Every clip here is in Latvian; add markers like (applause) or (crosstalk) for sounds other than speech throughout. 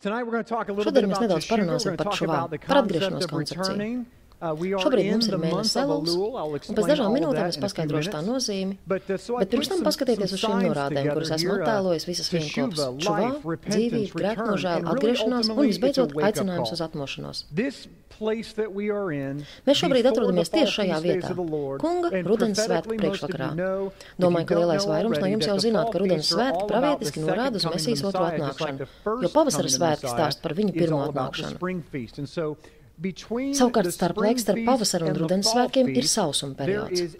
Šodien mēs nedaudz parunāsim par šuvām, par atgriešanos koncepciju. Šobrīd mums ir mēnesis Elus, un pēc dažām minūtēm es paskaidrošu tā nozīmi, bet pirms tam paskatieties uz šīm norādēm, kuras esmu attēlojis visas vienkopas - šuvā, dzīvība, grēknožēla, atgriešanās un visbeidzot aicinājums uz atmošanos. Mēs šobrīd atrodamies tieši šajā vietā, Kunga rudens svētku priekšvakarā. Domāju, ka lielais vairums no jums jau zināt, ka rudens svētki pravietiski norāda uz Mesijas otro atnākšanu, jo pavasara svētki stāst par viņu pirmo atnākšanu. Savukārt starp laiks starp pavasara un rudens svētkiem ir sausuma periods.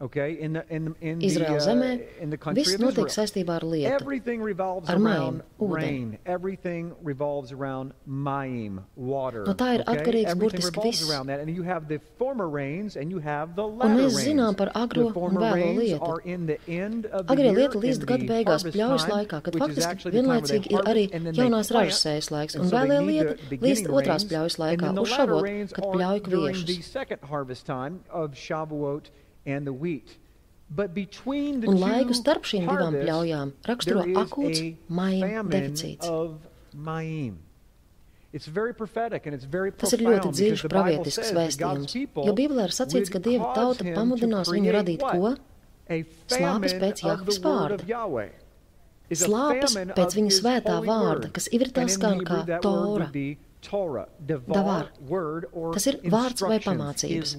Okay, in the, in the, in Izraēla zemē uh, viss notiek saistībā ar lietu, ar maim, ūdeni. No tā ir atkarīgs burtiski viss. Un mēs zinām par agro un vēlo lietu. Agrie lieta līdz gada beigās pļaujas laikā, kad faktiski vienlaicīgi ir arī jaunās ražas sējas laiks, un vēlē lieta līdz otrās pļaujas laikā, uzšavot, kad pļauj kviešus. Un laiku starp šīm divām pļaujām raksturo akūts maija deficīts. Tas ir ļoti dziļš pravietisks vēstījums, jo Bībelē ir sacīts, ka Dieva tauta pamudinās viņu radīt ko? Slāpes pēc Jahves vārda. Slāpes pēc viņa svētā vārda, kas ivritā skan kā Tora. Davar. Tas ir vārds vai pamācības.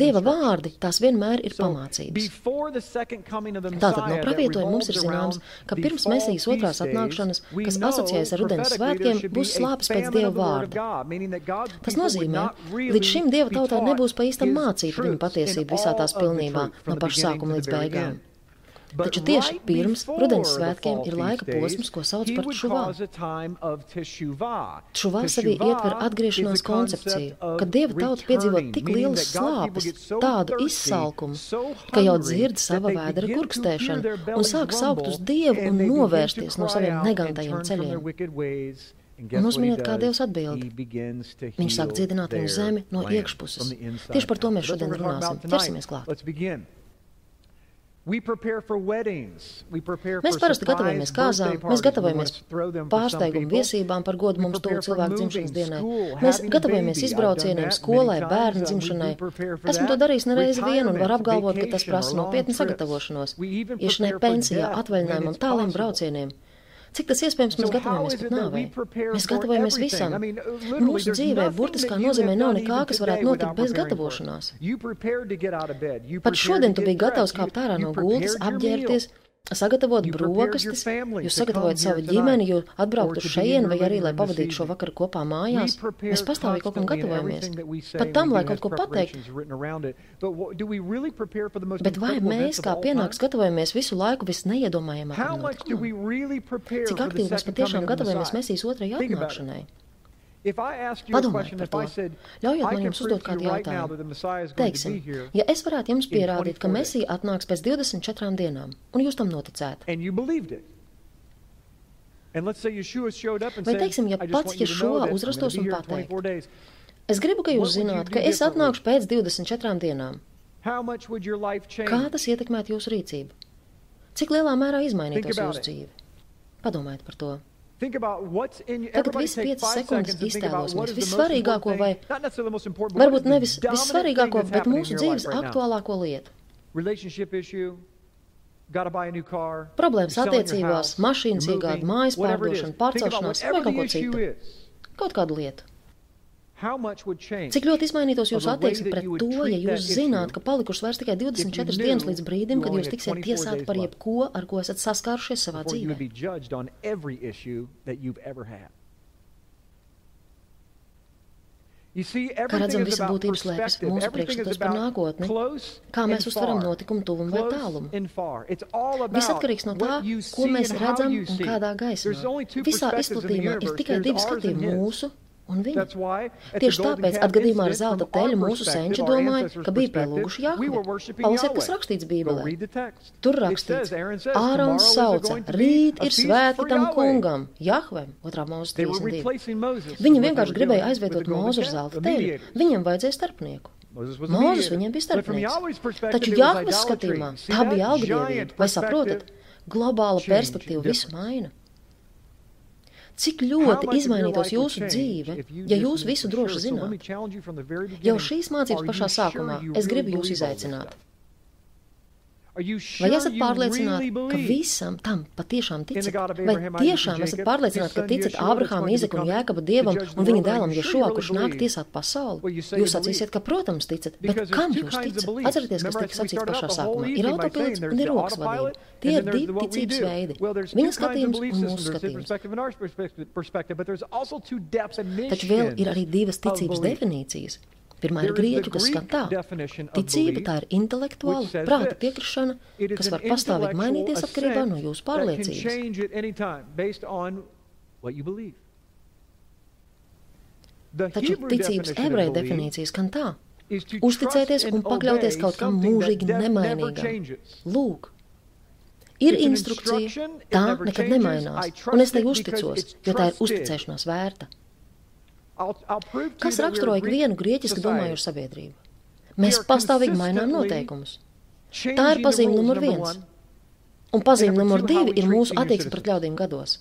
Dieva vārdi tās vienmēr ir pamācības. Tātad no pravietojuma mums ir zināms, ka pirms Mesijas otrās atnākšanas, kas asociējas ar rudens svētkiem, būs slāpes pēc Dieva vārda. Tas nozīmē, līdz šim Dieva tautā nebūs pa īstam mācīta viņa patiesība visā tās pilnībā, no paša sākuma līdz beigām. Taču tieši pirms rudens svētkiem ir laika posms, ko sauc par šuvā. Šuvā sevī ietver atgriešanās koncepciju, kad dieva tauta piedzīvo tik lielas slāpes, tādu izsalkumu, ka jau dzird sava vēdera kurkstēšanu un sāk saukt uz dievu un novērsties no saviem negantajiem ceļiem. Un uzminiet, kā Dievs atbild. Viņš sāk dziedināt viņu zemi no iekšpuses. Tieši par to mēs šodien runāsim. Ķersimies klāt. Mēs parasti gatavojamies kāzām, mēs gatavojamies pārsteigumu viesībām par godu mums tuvu cilvēku dzimšanas dienai. Mēs gatavojamies izbraucieniem, skolai, bērnu dzimšanai. Esmu to darījis nereizi vien un var apgalvot, ka tas prasa nopietnu sagatavošanos. Iešanai pensijā, atvaļinājumam, tāliem braucieniem. Cik tas iespējams mēs gatavojamies pat nāvei? Mēs gatavojamies visam. Mūsu dzīvē burtiskā nozīmē nav nekā, kas varētu notikt bez gatavošanās. Pat šodien tu biji gatavs kāpt ārā no gultas, apģērbties, sagatavot brokastis, jūs sagatavojat savu ģimeni, jūs atbraukt uz šejienu vai arī, lai pavadītu šo vakaru kopā mājās. Mēs pastāvīgi kaut kam gatavojamies. Pat tam, lai kaut ko pateikt. Bet vai mēs, kā pienāks, gatavojamies visu laiku visneiedomājamākam notikumam? Cik aktīvi mēs patiešām gatavojamies Mesijas otrajai atnākšanai? Padomājiet par to. Ļaujiet man jums uzdot kādu jautājumu. Teiksim, ja es varētu jums pierādīt, ka Mesija atnāks pēc 24 dienām, un jūs tam noticētu. Vai teiksim, ja pats Ješua uzrastos un pateikt, es gribu, ka jūs zinātu, ka es atnākšu pēc 24 dienām. Kā tas ietekmētu jūsu rīcību? Cik lielā mērā izmainītos jūsu dzīve? Padomājiet par to. Tagad viss piecas sekundes iztēlosimies vissvarīgāko vai varbūt nevis vissvarīgāko, bet mūsu dzīves aktuālāko lietu. Problēmas attiecībās, mašīnas iegāde, mājas pārdošana, pārcelšanās vai kaut ko citu. Kaut kādu lietu. Cik ļoti izmainītos jūsu attieksme pret to, ja jūs zināt, ka palikušas vairs tikai 24 dienas līdz brīdim, kad jūs tiksiet tiesāti par jebko, ar ko esat saskārušies savā dzīvē? Kā redzam, visa būtība slēpjas mūsu priekšstatos par nākotni, kā mēs uztveram notikumu tuvumu vai tālumu. Viss atkarīgs no tā, ko mēs redzam un kādā gaismā. Visā izplatījumā ir tikai divi skatījumi - mūsu un viņa. Tieši tāpēc atgadījumā ar zelta teļu mūsu senči domāja, ka bija pielūguši Jahve. Palasiet, kas rakstīts Bībelē. Tur rakstīts, Ārons sauca, rīt ir svēti tam kungam, Jahvem, otrā mūzes 32. Viņi vienkārši gribēja aizvietot mūzu ar zelta teļu. Viņam vajadzēja starpnieku. Mūzes viņiem bija starpnieks. Taču Jahves skatījumā tā bija algrievība, vai saprotat? Globāla perspektīva visu maina. Cik ļoti izmainītos jūsu dzīve, ja jūs visu droši zināt. Jau šīs mācības pašā sākumā es gribu jūs izaicināt. Vai esat pārliecināti, ka visam tam patiešām ticat? Vai tiešām esat pārliecināti, ka ticat Ābrahāma, Izaka un Jēkaba dievam un viņa dēlam Ješua, kurš nāk tiesāt pasauli? Jūs sacīsiet, ka, protams, ticat, bet kam jūs ticat? Atcerieties, kas tika sacīts pašā sākumā. Ir autopilts un ir rokas vadība. Tie ir divi ticības veidi. Viņa skatījums un mūsu skatījums. Taču vēl ir arī divas ticības definīcijas. Pirmā ir grieķu, kas skan tā. Ticība tā ir intelektuāla, prāta piekrišana, kas var pastāvīgi mainīties atkarībā no jūsu pārliecības. Taču ticības ebreju definīcija skan tā. Uzticēties un pakļauties kaut kam mūžīgi nemainīgam. Lūk, ir instrukcija, tā nekad nemainās, un es tai uzticos, jo tā ir uzticēšanās vērta. Kas raksturo ikvienu grieķiski domājošu sabiedrību? Mēs pastāvīgi mainām noteikumus. Tā ir pazīme numur viens. Un pazīme numur divi ir mūsu attieksme pret ļaudīm gados.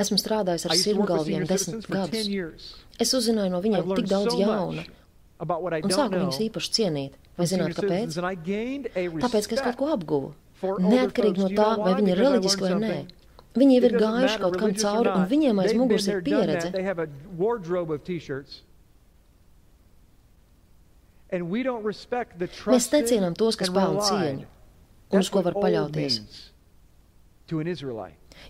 Esmu strādājis ar sirmgalviem desmit gadus. Es uzzināju no viņiem tik daudz jauna, un sāku viņus īpaši cienīt. Vai zināt, kāpēc? Tāpēc, ka es kaut ko apguvu. Neatkarīgi no tā, vai viņi ir reliģiski vai nē. Viņi jau ir gājuši kaut kam cauri, un viņiem aiz muguras ir pieredze. Mēs necienām tos, kas pelna cieņu un uz ko var paļauties.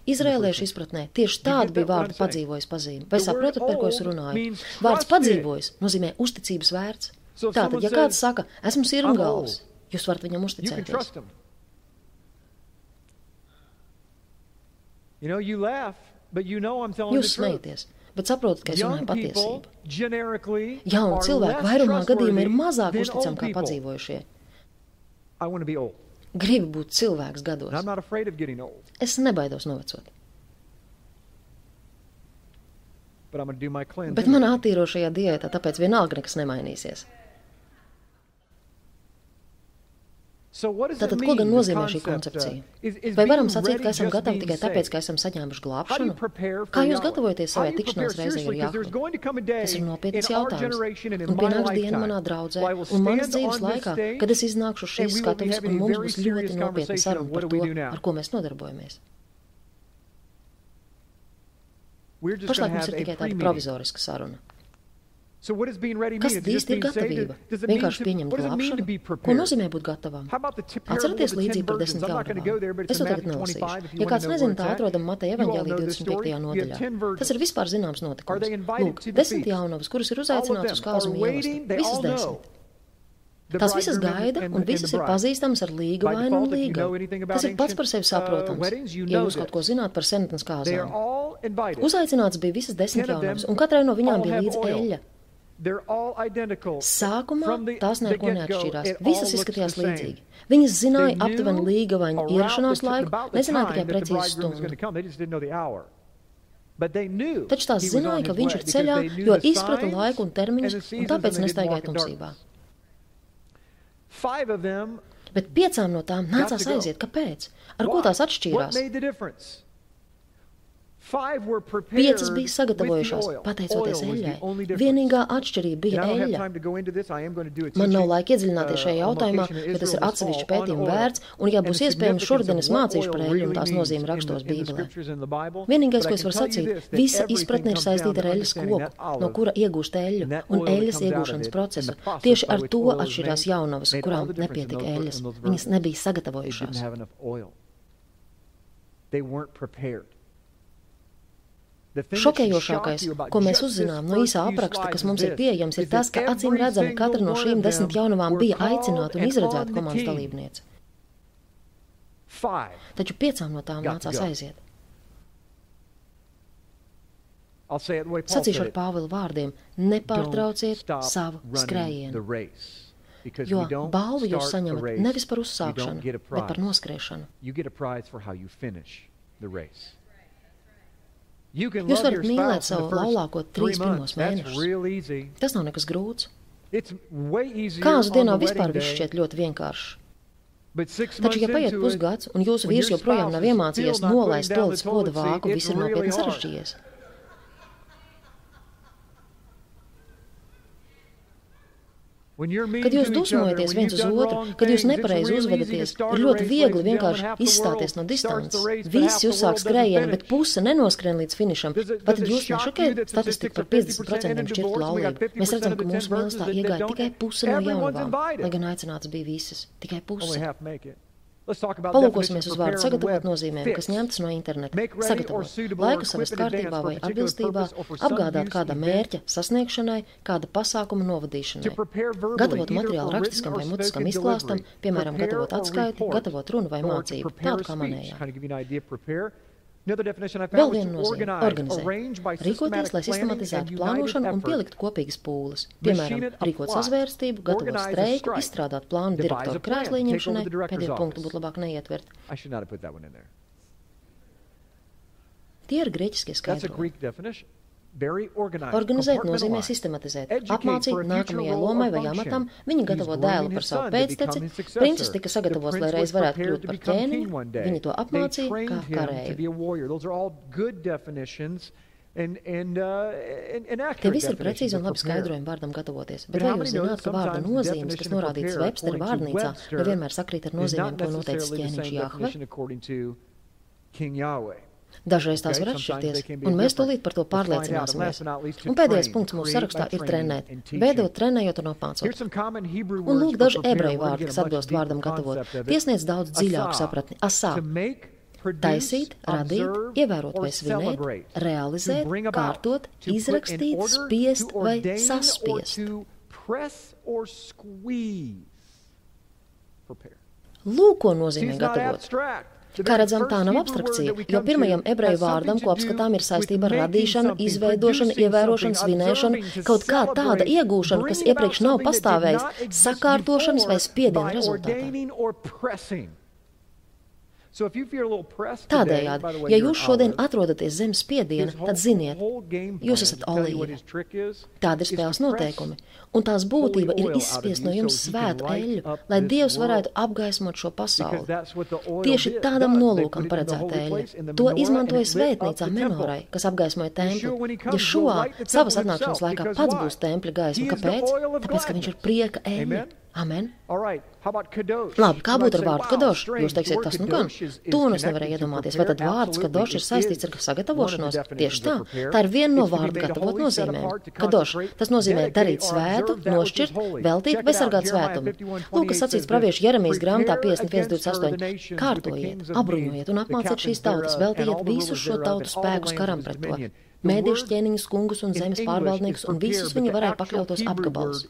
Izrēliešu izpratnē tieši tāda bija vārda padzīvojis pazīme. Vai saprotat, par ko es runāju? Vārds padzīvojis nozīmē uzticības vērts. Tātad, ja kāds saka, esmu sirmgalvs, jūs varat viņam uzticēties. You know, you laugh, but you know I'm telling Jūs smējaties, bet saprotat, ka es runāju patiesību. Jauni cilvēki vairumā gadījumā ir mazāk uzticami kā padzīvojušie. Gribu būt cilvēks gados. Es nebaidos novecot. Bet manā attīrošajā diētā tāpēc vienalga nekas nemainīsies. Tātad, ko gan nozīmē šī koncepcija? Vai varam sacīt, ka esam gatavi tikai tāpēc, ka esam saņēmuši glābšanu? Kā jūs gatavojaties savai tikšanās reizei ar Jahvu? Tas ir nopietns jautājums. Un pienāks diena manā draudzē un manas dzīves laikā, kad es iznākšu šīs skatuves un mums būs ļoti nopietna saruna par to, ar ko mēs nodarbojamies. Pašlaik mums ir tikai tāda provizoriska saruna. Kas īsti ir gatavība? Vienkārši pieņemt glābšanu? Ko nozīmē būt gatavam? Atcerieties līdzību par desmit jaunavām. Es to tagad nelasīšu. Ja kāds nezina, tā atrodam Mateja evaņģēlī 25. nodaļā. Tas ir vispār zināms notikums. Lūk, desmit jaunavas, kuras ir uzaicināts uz kāzu mīlestību. Visas desmit. Tās visas gaida, un visas ir pazīstamas ar līgu vai nu līgu. Tas ir pats par sevi saprotams, ja jūs kaut ko zināt par senatnes kāzām. Uzaicināts bija visas desmit jaunavas, un katrai no viņām bija līdz eļļa. Sākumā tās neko neatšķirās. Visas izskatījās līdzīgi. Viņas zināja aptuveni līgavaņa ierašanās laiku, nezināja tikai precīzi stundu. Taču tās zināja, ka viņš ir ceļā, jo izprata laiku un termiņus, un tāpēc nestaigāja tumsībā. Bet piecām no tām nācās aiziet. Kāpēc? Ar ko tās atšķīrās? Piecas bija sagatavojušās, pateicoties eļļai. Vienīgā atšķirība bija eļļa. Man nav laika iedziļināties šajā jautājumā, bet tas ir atsevišķi pētījumu vērts, un, ja būs iespējams, šodien es mācīšu par eļļu un tās nozīmi rakstos Bībelē. Vienīgais, ko es varu sacīt, visa izpratne ir saistīta ar eļļas koku, no kura iegūst eļļu un eļļas iegūšanas procesu. Tieši ar to atšķirās jaunavas, kurām nepietika eļļas. Viņas nebija sagatavojušās. They weren't prepared. Šokējošākais, ko mēs uzzinām no īsā apraksta, kas mums ir pieejams, ir tas, ka acīm redzami katra no šīm desmit jaunavām bija aicināta un izredzēta komandas dalībniece. Taču piecām no tām nācās aiziet. Sacīšu ar Pāvila vārdiem: nepārtrauciet savu skrējienu. Jo balvu jūs saņemat nevis par uzsākšanu, bet par noskrēšanu. Jūs varat mīlēt savu laulāko trīs pirmos mēnešus. Tas nav nekas grūts. Kāzu dienā vispār viss šķiet ļoti vienkāršs. Taču, ja paiet pusgads, un jūsu vīrs joprojām nav iemācījies nolaist to līdz poda vāku, viss ir nopietni sarežģījies. Kad jūs dusmojaties viens uz otru, kad jūs nepareizi uzvedaties, ir ļoti viegli vienkārši izstāties no distances. Visi uzsāk skrējienu, bet puse nenoskrien līdz finišam. Tad jūs nešokējat statistika par 50% šķirtu laulību? Mēs redzam, ka mūsu mīlestā iegāja tikai puse no jaunavām, lai gan aicināts bija visas. Tikai puse. Palūkosimies uz vārdu sagatavot nozīmēm, kas ņemtas no interneta. Sagatavot laiku savas kārtībā vai atbilstībā, apgādāt kāda mērķa sasniegšanai, kāda pasākuma novadīšanai. Gatavot materiālu rakstiskam vai mutiskam izklāstam, piemēram, gatavot atskaiti, gatavot runu vai mācību, tādu kā manējā. Vēl viena nozīme - organizēt. Rīkoties, lai sistematizētu plānošanu un pielikt kopīgas pūles. Piemēram, rīkot sazvērstību, gatavot streiku, izstrādāt plānu direktoru krēslī ņemšanai, pēdējo punktu būtu labāk neietvert. Tie ir grieķiskie skaidrojumi. Organizēt nozīmē sistematizēt, apmācīt nākamajai lomai vai amatam, viņa gatavo dēlu par savu pēcteci, princis tika sagatavots, lai reiz varētu kļūt par ķēniņu, viņi to apmācīja kā karēju. And, and, uh, and, and Tie visi ir precīzi un labi skaidrojumi vārdam gatavoties, bet vai jūs zināt, ka vārda nozīmes, kas norādītas Webstera vārnīcā, nevienmēr sakrīt ar nozīmēm, ko noteicis ķēniņš Jahve? Dažreiz tās var atšķirties, un mēs tūlīt par to pārliecināsimies. Un pēdējais punkts mūsu sarakstā ir trenēt. Beidzot, trenējot un apmācot. Un lūk daži ebreju vārdi, kas atbilst vārdam gatavot. Tiesniedz daudz dziļāku sapratni. Asā. Taisīt, radīt, ievērot vai svinēt, realizēt, kārtot, izrakstīt, spiest vai saspiest. Lūk, ko nozīmē gatavot. Kā redzam, tā nav abstrakcija, jo pirmajam ebreju vārdam, ko apskatām, ir saistība ar radīšanu, izveidošanu, ievērošanu, svinēšanu, kaut kā tāda iegūšana, kas iepriekš nav pastāvējis, sakārtošanas vai spiediena rezultātā. Tādējādi, ja jūs šodien atrodaties zem spiediena, tad ziniet, jūs esat olīva. Tāda ir spēles noteikumi, un tās būtība ir izspiest no jums svētu eļļu, lai Dievs varētu apgaismot šo pasauli. Tieši tādam nolūkam paredzēta eļļa. To izmantoja svētnīcā Menorai, kas apgaismoja templi. Ja šo savas atnākšanas laikā pats būs tempļa gaisma, kāpēc? Tāpēc, ka viņš ir prieka eļļa. Amen. Labi, kā būtu ar vārdu kadošs? Jūs teiksiet, tas nu gan. To nu es nevarēju iedomāties. Vai tad vārds kadošs ir saistīts ar sagatavošanos? Tieši tā. Tā ir viena no vārdu gatavot nozīmēm. Kadošs. Tas nozīmē darīt svētu, nošķirt, veltīt vai sargāt svētumu. Lūk, kas sacīts praviešu Jeremijas grāmatā 51.28. Kārtojiet, apbruņojiet un apmāciet šīs tautas, veltījiet visus šo tautu spēkus karam pret to mēdīšu ķēniņus, kungus un zemes pārvaldniekus, un visus viņi varēja pakļautos apgabalus.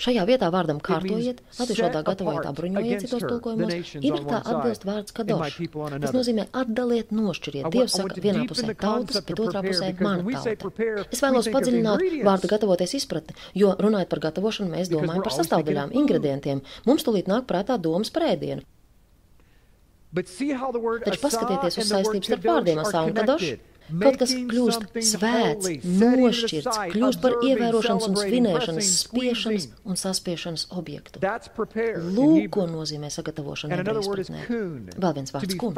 Šajā vietā vārdam kārtojiet, latviešodā gatavojiet apbruņojiet citos tulkojumos, ibrtā atbilst vārds kadoš. Tas nozīmē atdaliet, nošķiriet. Dievs saka vienā pusē tautas, bet otrā pusē mana tauta. Es vēlos padziļināt vārdu gatavoties izpratni, jo runājot par gatavošanu, mēs domājam par sastāvdaļām, ingredientiem. Mums tulīt nāk prātā domas par ēdienu. Taču paskatieties uz saistības starp vārdiem asā un kadoš. Kaut kas kļūst svēts, nošķirts, kļūst par ievērošanas un svinēšanas, spiešanas un saspiešanas objektu. Lūk, ko nozīmē sagatavošana izpratnē. Vēl viens vārds kun.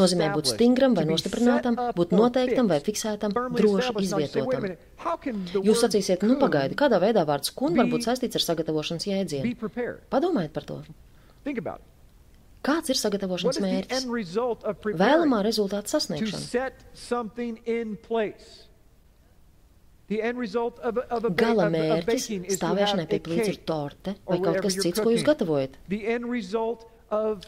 Nozīmē būt stingram vai nostiprinātam, būt noteiktam vai fiksētam, droši izvietotam. Jūs sacīsiet, nu pagaidi, kādā veidā vārds kun var būt saistīts ar sagatavošanas jēdzienu. Padomājiet par to. Kāds ir sagatavošanas mērķis? Vēlamā rezultāta sasniegšana. Gala mērķis stāvēšanai pie plīts ir torte vai kaut kas cits, ko jūs gatavojat.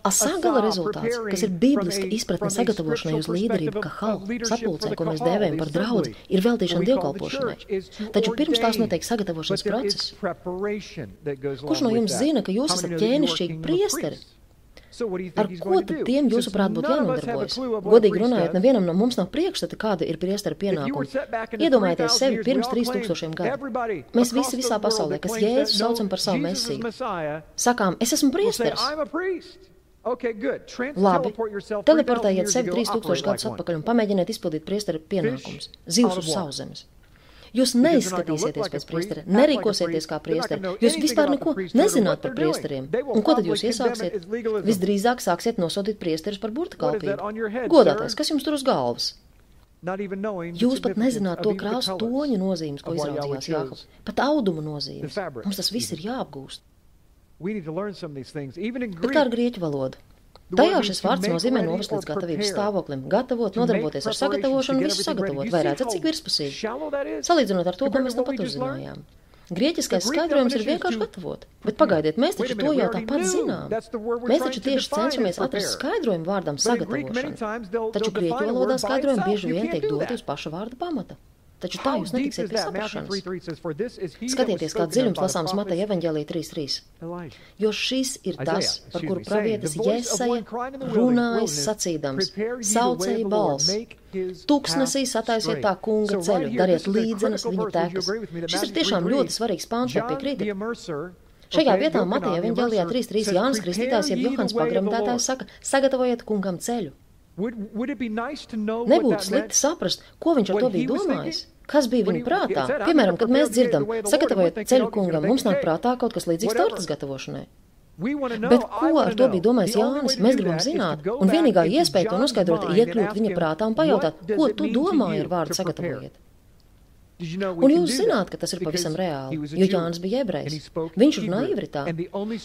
Asā gala rezultāts, kas ir bibliska izpratne sagatavošanai uz līderību kahal, sapulcē, ko mēs dēvējam par draudzi, ir veltīšana dievkalpošanai. Taču pirms tās notiek sagatavošanas process. Kurš no jums zina, ka jūs esat ķēnišķīgi priesteri? Ar ko tad tiem, jūsuprāt, būtu jānodarbojas? Godīgi runājot, nevienam no mums nav priekšstata, kāda ir priestara pienākuma. Iedomājieties sevi pirms 3000 gadu. Mēs visi visā pasaulē, kas Jēzu saucam par savu mesiju, sakām, es esmu priesteris. Labi, teleportējiet sevi 3000 gadus atpakaļ un pamēģiniet izpildīt priestara pienākumus. Zivs uz sauszemes. Jūs neizskatīsieties pēc priestera, nerīkosieties kā priesteri, jūs vispār neko nezināt par priesteriem. Un ko tad jūs iesāksiet? Visdrīzāk sāksiet nosodīt priesterus par burta kalpību. Godātais, kas jums tur uz galvas? Jūs pat nezināt to krāsu toņu nozīmes, ko izraudzījās Jākabs. Pat audumu nozīmes. Mums tas viss ir jāapgūst. Bet kā ar grieķu valodu? Tajā šis vārds nozīmē novest līdz gatavības stāvoklim, gatavot, nodarboties ar sagatavošanu, visu sagatavot. Vai redzat, cik virspusīgi? Salīdzinot ar to, ko mēs nu pat uzzinājām. Grieķiskais skaidrojums ir vienkārši gatavot, bet pagaidiet, mēs taču to jau tāpat zinām. Mēs taču tieši cenšamies atrast skaidrojumu vārdam sagatavošana, taču grieķu valodā skaidrojumi bieži vien tiek doti uz paša vārda pamata. Taču tā jūs netiksiet pie saprašanas. Skatieties, kā dziļums lasāms Mateja evaņģēlī 3.3. Jo šis ir tas, par kuru pravietis Jesaja runājis sacīdams, saucēja balss. Tūkstnesī sataisiet tā kunga ceļu, dariet līdzenas viņa tekas. Šis ir tiešām ļoti svarīgs pāns, vai piekrītat? Šajā vietā Mateja evaņģēlijā 3.3 Jānis Kristītājs jeb Johans pagremdētājs saka, sagatavojiet kungam ceļu. Nebūtu slikti saprast, ko viņš ar to bija domājis. Kas bija viņa prātā? Piemēram, kad mēs dzirdam, sagatavojot ceļu kungam, mums nāk prātā kaut kas līdzīgs tortas gatavošanai. Bet ko ar to bija domājis Jānis? Mēs gribam zināt, un vienīgā iespēja to noskaidrot ir iekļūt viņa prātā un pajautāt, ko tu domāji ar vārdu sagatavojiet. Un jūs zināt, ka tas ir pavisam reāli, jo Jānis bija ebrejs. Viņš runāja ivritā.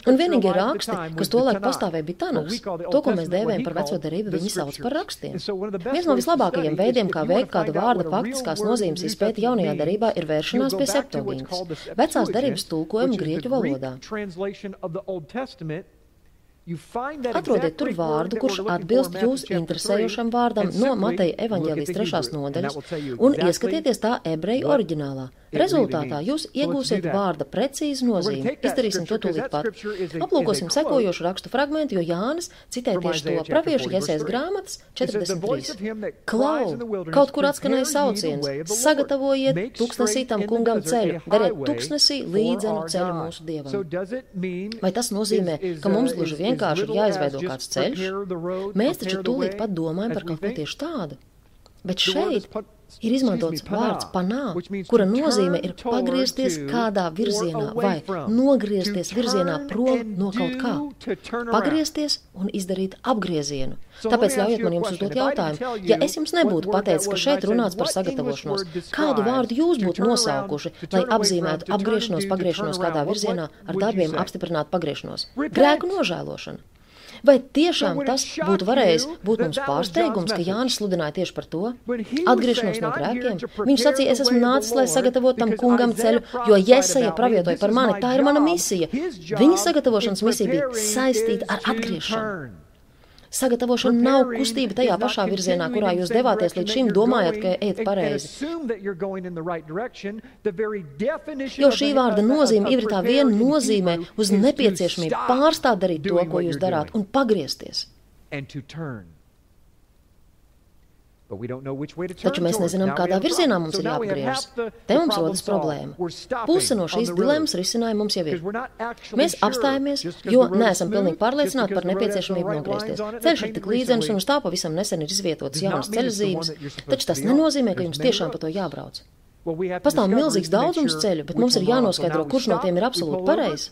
Un vienīgie raksti, kas tolaik pastāvēja, bija Tanaks. To, ko mēs dēvējam par veco derību, viņi sauc par rakstiem. Viens no vislabākajiem veidiem, kā veikt kāda vārda faktiskās nozīmes izpēti jaunajā derībā, ir vēršanās pie septuagintas, vecās derības tulkojuma grieķu valodā. Atrodiet tur vārdu, kurš atbilst jūsu interesējošam vārdam no Mateja evaņģēlijas trešās nodaļas un ieskatieties tā ebreju oriģinālā. Rezultātā jūs iegūsiet vārda precīzu nozīmi. Izdarīsim to tūlīt pat. Aplūkosim sekojošu rakstu fragmentu, jo Jānis citē tieši to praviešu Iesēs grāmatas 43. Klau, kaut kur atskanēja sauciens, sagatavojiet tūkstnesītam kungam ceļu, dariet tūkstnesī līdzenu ceļu mūsu dievam. Vai tas nozīmē, ka mums gluži vienkārši ir jāizveido kāds ceļš? Mēs taču tūlīt pat domājam par kaut ko tieši tādu. Bet šeit ir izmantots vārds panā, kura nozīme ir pagriezties kādā virzienā vai nogriezties virzienā prom no kaut kā. Pagriezties un izdarīt apgriezienu. Tāpēc ļaujiet man jums uzdot jautājumu. Ja es jums nebūtu pateicis, ka šeit runāts par sagatavošanos, kādu vārdu jūs būtu nosaukuši, lai apzīmētu apgriešanos, pagriešanos kādā virzienā, ar darbiem apstiprināt pagriešanos? Grēku nožēlošana. Vai tiešām tas būtu varējis būt mums pārsteigums, ka Jānis sludināja tieši par to? Atgriešanos no grēkiem. Viņš sacīja, es esmu nācis, lai sagatavotu tam kungam ceļu, jo Jesaja pravietoja par mani, tā ir mana misija. Viņa sagatavošanas misija bija saistīta ar atgriešanu. Sagatavošana nav kustība tajā pašā virzienā, kurā jūs devāties līdz šim, domājot, ka ejat pareizi. Jo šī vārda nozīme ivritā vien nozīmē uz nepieciešamību pārstāt darīt to, ko jūs darāt, un pagriezties. Taču mēs nezinām, kādā virzienā mums ir jāapgriežas. Te mums rodas problēma. Puse no šīs dilemmas risinājuma mums jau ir. Mēs apstājamies, jo neesam pilnīgi pārliecināti par nepieciešamību nogriezties. Ceļš ir tik līdzenis un uz tā pavisam nesen ir izvietotas jaunas ceļzīmes, taču tas nenozīmē, ka jums tiešām pa to jābrauc. Pastāv milzīgs daudzums ceļu, bet mums ir jānoskaidro, kurš no tiem ir absolūti pareizs.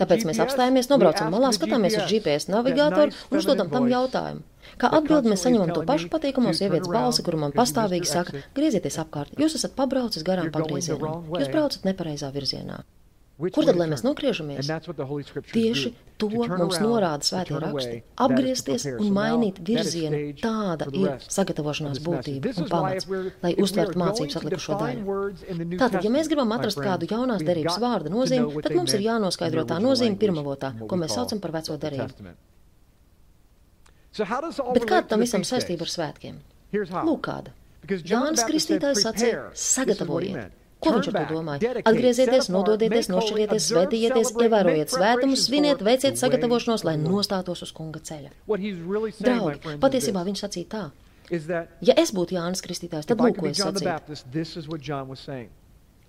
Tāpēc mēs apstājamies, nobraucam malā, skatāmies uz GPS navigātoru un uzdodam tam jautājumu. Kā atbildi mēs saņemam to pašu patīkamo sievietes balsi, kuru man pastāvīgi saka, griezieties apkārt, jūs esat pabraucis garām pagriezienam, jūs braucat nepareizā virzienā. Kur tad lai mēs nogriežamies? Tieši to mums norāda svētie raksti. Apgriezties un mainīt virzienu - tāda ir sagatavošanās būtība un pamats, lai uztvertu mācības atlikušo daļu. Tātad, ja mēs gribam atrast kādu jaunās derības vārda nozīmi, tad mums ir jānoskaidro tā nozīme pirmavotā, ko mēs saucam par veco derību. Bet kāda tam visam saistība ar svētkiem? Lūk, kāda. Jānis Kristītājs sacīja: sagatavojiet! Ko viņš ar to domāja? Atgriezieties, nododieties, nošķirieties, svētījieties, ievērojiet svētumus, sviniet, veiciet sagatavošanos, lai nostātos uz kunga ceļa. Draugi, patiesībā viņš sacīja tā. Ja es būtu Jānis Kristītājs, tad lūk, ko es sacītu.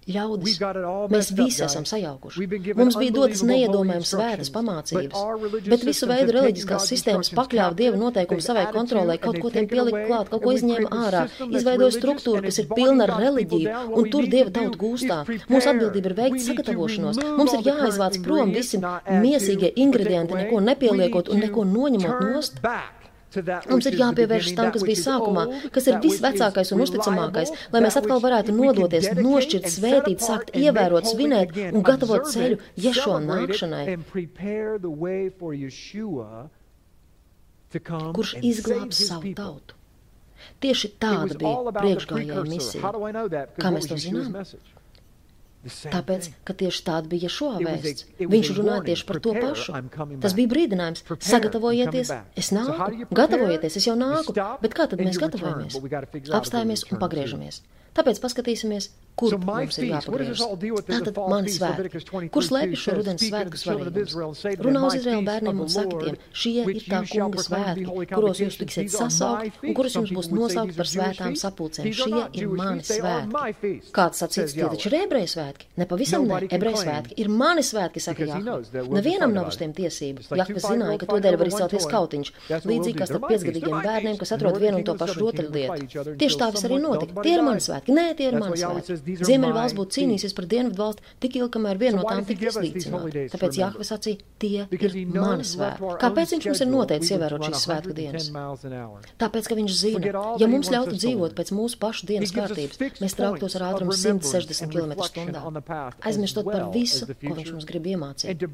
Ļaudis. Mēs visi esam sajaukuši. Mums bija dotas neiedomājams svētas pamācības, bet visu veidu reliģiskās sistēmas pakļāva Dieva noteikumu savai kontrolai, kaut ko tiem pielika klāt, kaut ko izņēma ārā, izveidoja struktūru, kas ir pilna ar reliģiju, un tur Dieva tauta gūstā. Mūsu atbildība ir veikt sagatavošanos. Mums ir jāizvāc prom visi miesīgie ingredienti, neko nepieliekot un neko noņemot nost. Mums ir jāpievēršas tam, kas bija sākumā, kas ir visvecākais un uzticamākais, lai mēs atkal varētu nodoties, nošķirt, svētīt, sākt ievērot, svinēt un gatavot ceļu Ješo nākšanai, kurš izglābs savu tautu. Tieši tāda bija priekšgājēja misija. Kā mēs to zinām? Tāpēc, ka tieši tāda bija šo vēsts. Viņš runāja tieši par to pašu. Tas bija brīdinājums. Sagatavojieties, es nāku, gatavojieties, es jau nāku. Bet kā tad mēs gatavojamies? Apstājamies un pagriežamies. Tāpēc paskatīsimies, kur so mums ir jāpagriežas. Tātad mani svētki. Kur slēpjas šo rudens svētku svarīgums? Runā uz Izraēlu bērniem un saki tiem, šie ir tā kunga svētki, kuros jūs tiksiet sasaukt un kurus jums būs nosaukt par svētām sapulcēm. Šie ir mani svētki. Kāds sacīts, tie taču ir ebreju svētki. Nepavisam ne, ebreju svētki ir mani svētki, saka Jākva. Nevienam nav uz tiem tiesību. Jākva zināja, ka to dēļ var izcelties kautiņš. Līdzīgi kā starp piecgadīgiem bērniem, kas atrod vienu un to pašu rotaļlietu. Tieši tā viss arī notika. Tie ir mani svētki. Nē, tie ir mani svētki. Ziemeļvalsts būtu cīnījusies par dienvidu valsti tik ilgi, kamēr viena no tām tika iznīcināta. Tāpēc Jāhve sacīja, tie ir mani svētki. Kāpēc viņš mums ir noteicis ievērot šīs svētku dienas? Tāpēc, ka viņš zina, ja mums ļautu dzīvot pēc mūsu pašu dienas kārtības, mēs trauktos ar ātrumu 160 km/h, aizmirstot par visu, ko viņš mums grib iemācīt.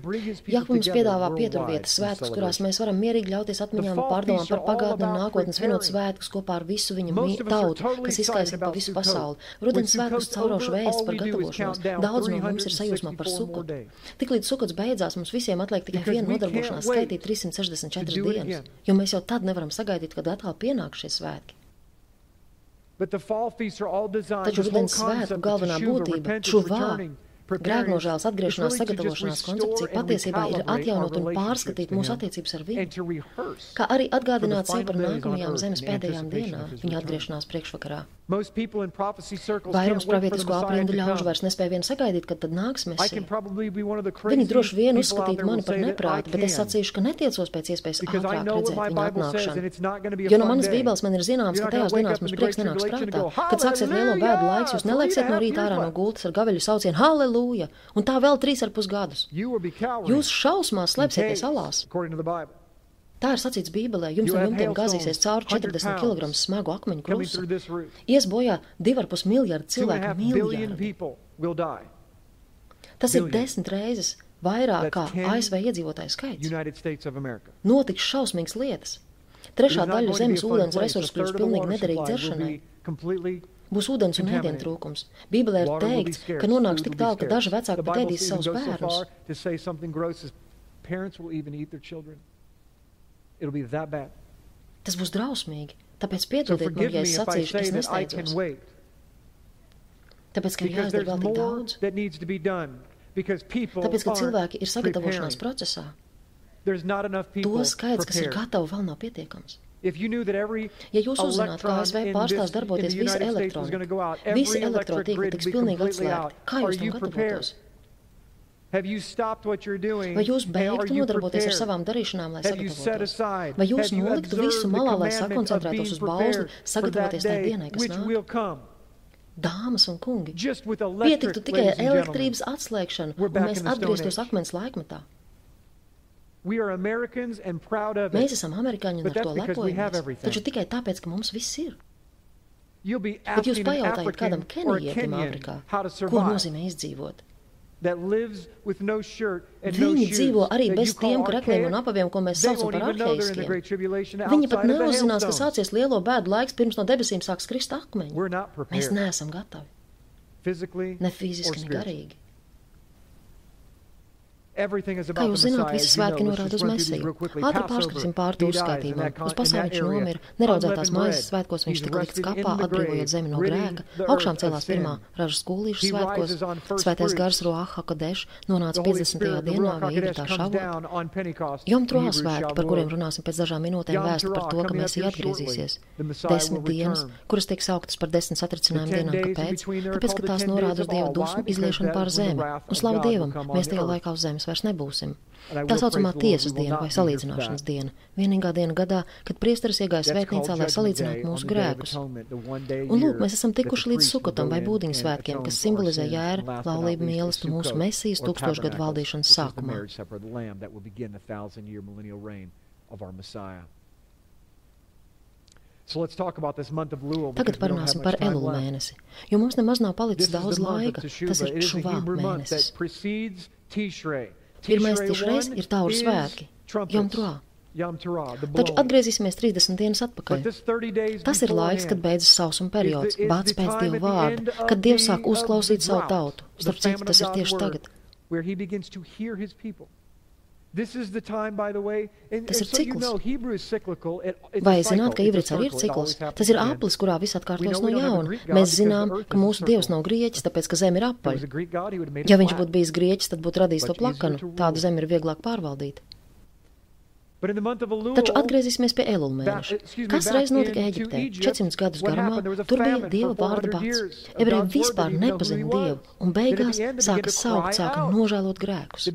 Jāhve mums piedāvā pieturvietas svētkus, kurās mēs varam mierīgi ļauties atmiņām un pārdomām par pagātni un nākotni, svinot svētkus kopā ar visu viņa tautu, kas izkaisa pa visu pasauli. Rudens svētkus caurošu vēsts par gatavošanos. Daudz no mums ir sajūsmā par sukotu. Tiklīdz sukots beidzās, mums visiem atliek tikai viena nodarbošanās skaitīt 364 dienas, jo mēs jau tad nevaram sagaidīt, kad atkal pienāk šie svētki. Taču rudens svētku galvenā būtība - čuvā, Grēknožēlas atgriešanās sagatavošanās koncepcija patiesībā ir atjaunot un pārskatīt mūsu attiecības ar viņu, kā arī atgādināt sev par nākamajām zemes pēdējām dienām viņa atgriešanās priekšvakarā. Vairums pravietisko aprindu ļaužu vairs nespēja vien sagaidīt, kad tad nāks mesija. Viņi droši vien uzskatītu mani par neprātu, bet es sacīšu, ka netiecos pēc iespējas ātrāk redzēt viņa atnākšanu. Jo no manas bībeles man ir zināms, ka tajās dienās mums prieks nenāks prātā. Kad sāksiet lielo bēdu laiks, jūs nelaiksiet no rīta ārā no gultas ar gaveļu saucienu Halleluja! Un tā vēl trīs ar pus gadus. Jūs šausmās slēpsieties alās. Tā ir sacīts Bībelē, jums no jumtiem gāzīsies cauri 40 kg smagu akmeņu krustu. Ies bojā 2,5 miljardu cilvēku miljardi. Tas ir desmit reizes vairāk kā ASV iedzīvotāju skaits. Notiks šausmīgas lietas. Trešā daļa zemes ūdens resursu kļūs pilnīgi nederīgi dzeršanai. Būs ūdens un ēdienu trūkums. Bībelē ir teikts, ka nonāks tik tālu, ka daži vecāki pat ēdīs savus bērnus. Tas būs drausmīgi. Tāpēc piedodiet man, ja es sacīšu, es nesteidzos. Tāpēc, ka ir jāizdara vēl tik daudz. Tāpēc, ka cilvēki ir sagatavošanās procesā. To skaits, kas ir gatavi, vēl nav pietiekams. Ja jūs uzzinātu, ka ASV pārstās darboties visi elektroni, visi elektrotīkli tiks pilnīgi atslēgti, kā jūs tam gatavotos? Vai jūs beigtu nodarboties ar savām darīšanām, lai sagatavotos? Vai jūs noliktu visu malā, lai sakoncentrētos uz bausli, sagatavoties tai dienai, kas nāk? Dāmas un kungi, pietiktu tikai elektrības atslēgšana, un mēs atgrieztos akmens laikmetā. Mēs esam amerikāņi un ar to lepojamies, taču tikai tāpēc, ka mums viss ir. Bet jūs pajautājat kādam kenijietim Āfrikā, ko nozīmē izdzīvot? Viņi dzīvo arī bez tiem krekliem un apaviem, ko mēs saucam par arheiskiem. Viņi pat neuzzinās, ka sācies lielo bēdu laiks, pirms no debesīm sāks krist akmeņi. Mēs neesam gatavi. Ne fiziski, ne garīgi. Kā jūs zināt, visi svētki norāda uz Mēsiju. Ātri pārskatīsim pār to uzskaitījumam. Uz pasauli viņš nomira, neraudzētās maizes svētkos viņš tika likts kapā, atbrīvojot zemi no grēka, augšām celās pirmā ražas kūlīšu svētkos, svētais gars Roaha Kadeš nonāca 50. dienā vai Ivritā šavot. Jom troā svētki, par kuriem runāsim pēc dažām minūtēm, vēstu par to, ka Mēsija atgriezīsies. Desmit dienas, kuras tiek sauktas par desmit satricinājumu dienām, kāpēc? Tāpēc, ka tās norāda uz Dievu dusmu izliešanu pār zemi. Un slavu Dievam, mēs tajā laikā uz zemes vairs nebūsim. Tā saucamā tiesas diena vai salīdzināšanas diena. Vienīgā diena gadā, kad priesteris iegāja svētnīcā, lai salīdzinātu mūsu grēkus. Un lūk, mēs esam tikuši līdz sukotam vai būdiņu svētkiem, kas simbolizē jēru, laulību mīlestību mūsu mesijas tūkstošgadu valdīšanas sākumā. Tagad parunāsim par Elulu mēnesi, jo mums nemaz nav palicis daudz laika. Tas ir šuvā mēnesis. Pirmais tišreiz ir tauru svētki, Jom Troā. Taču atgriezīsimies 30 dienas atpakaļ. Tas ir laiks, kad beidzas sausuma periods, bāts pēc Dieva vārda, kad Dievs sāk uzklausīt savu tautu. Starp citu, tas ir tieši tagad. Tas ir cikls. Vai zināt, ka ivrits arī ir cikls? Tas ir aplis, kurā viss atkārtojas no jauna. Mēs zinām, ka mūsu dievs nav grieķis, (laughs) tāpēc, ka zeme ir apaļa. Ja viņš būtu bijis grieķis, tad būtu radījis to plakanu. Tādu zemi ir vieglāk pārvaldīt. Taču atgriezīsimies pie Elula mēneša. Kas reiz notika Eģiptē? 400 gadus garumā tur bija Dieva vārda bats. Ebreji vispār nepazina Dievu, un beigās sāka saukt, sāka nožēlot grēkus.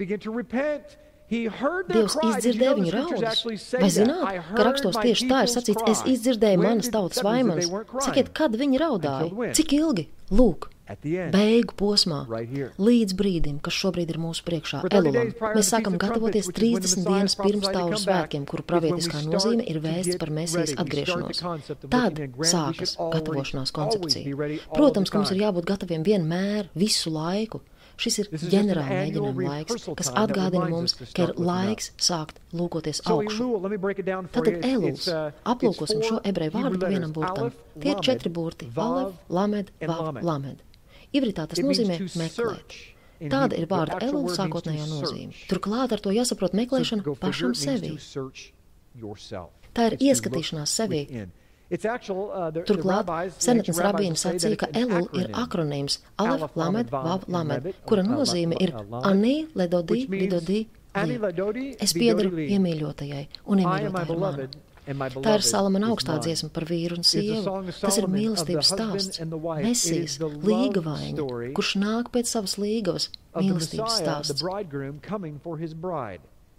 Dievs izdzirdēja viņu raudus. Vai zināt, ka rakstos tieši tā ir sacīts, es izdzirdēju manas tautas vaimanas. Sakiet, kad viņi raudāja? Cik ilgi? Lūk, beigu posmā, līdz brīdim, kas šobrīd ir mūsu priekšā, Elulam. Mēs sākam gatavoties 30 dienas pirms tauru svētkiem, kuru pravietiskā nozīme ir vēsts par mesijas atgriešanos. Tad sākas gatavošanās koncepcija. Protams, ka mums ir jābūt gataviem vienmēr, visu laiku. Šis ir ģenerāla mēģinājuma laiks, kas atgādina mums, ka ir laiks sākt lūkoties augšu. Tātad Elūs, uh, aplūkosim šo ebreju vārdu vienam burtam. Tie ir četri burti - Alev, Lamed, Vav, Lamed. Ivritā tas nozīmē meklēt. Tāda ir vārda Elūs sākotnējā nozīme. Turklāt ar to jāsaprot meklēšana pašam sevi. Tā ir ieskatīšanās sevi. Uh, Turklāt senatnes rabīni sacīja, ka Elul ir akronīms Alef Lamed Vav Lamed, kura nozīme ir Anī Ledodī Lidodī Li. Es piedaru iemīļotajai un iemīļotāji ir mana. Tā ir Salamana augstā dziesma par vīru un sievu. Tas ir mīlestības stāsts, mesijas, līgavaiņa, kurš nāk pēc savas līgavas, mīlestības stāsts.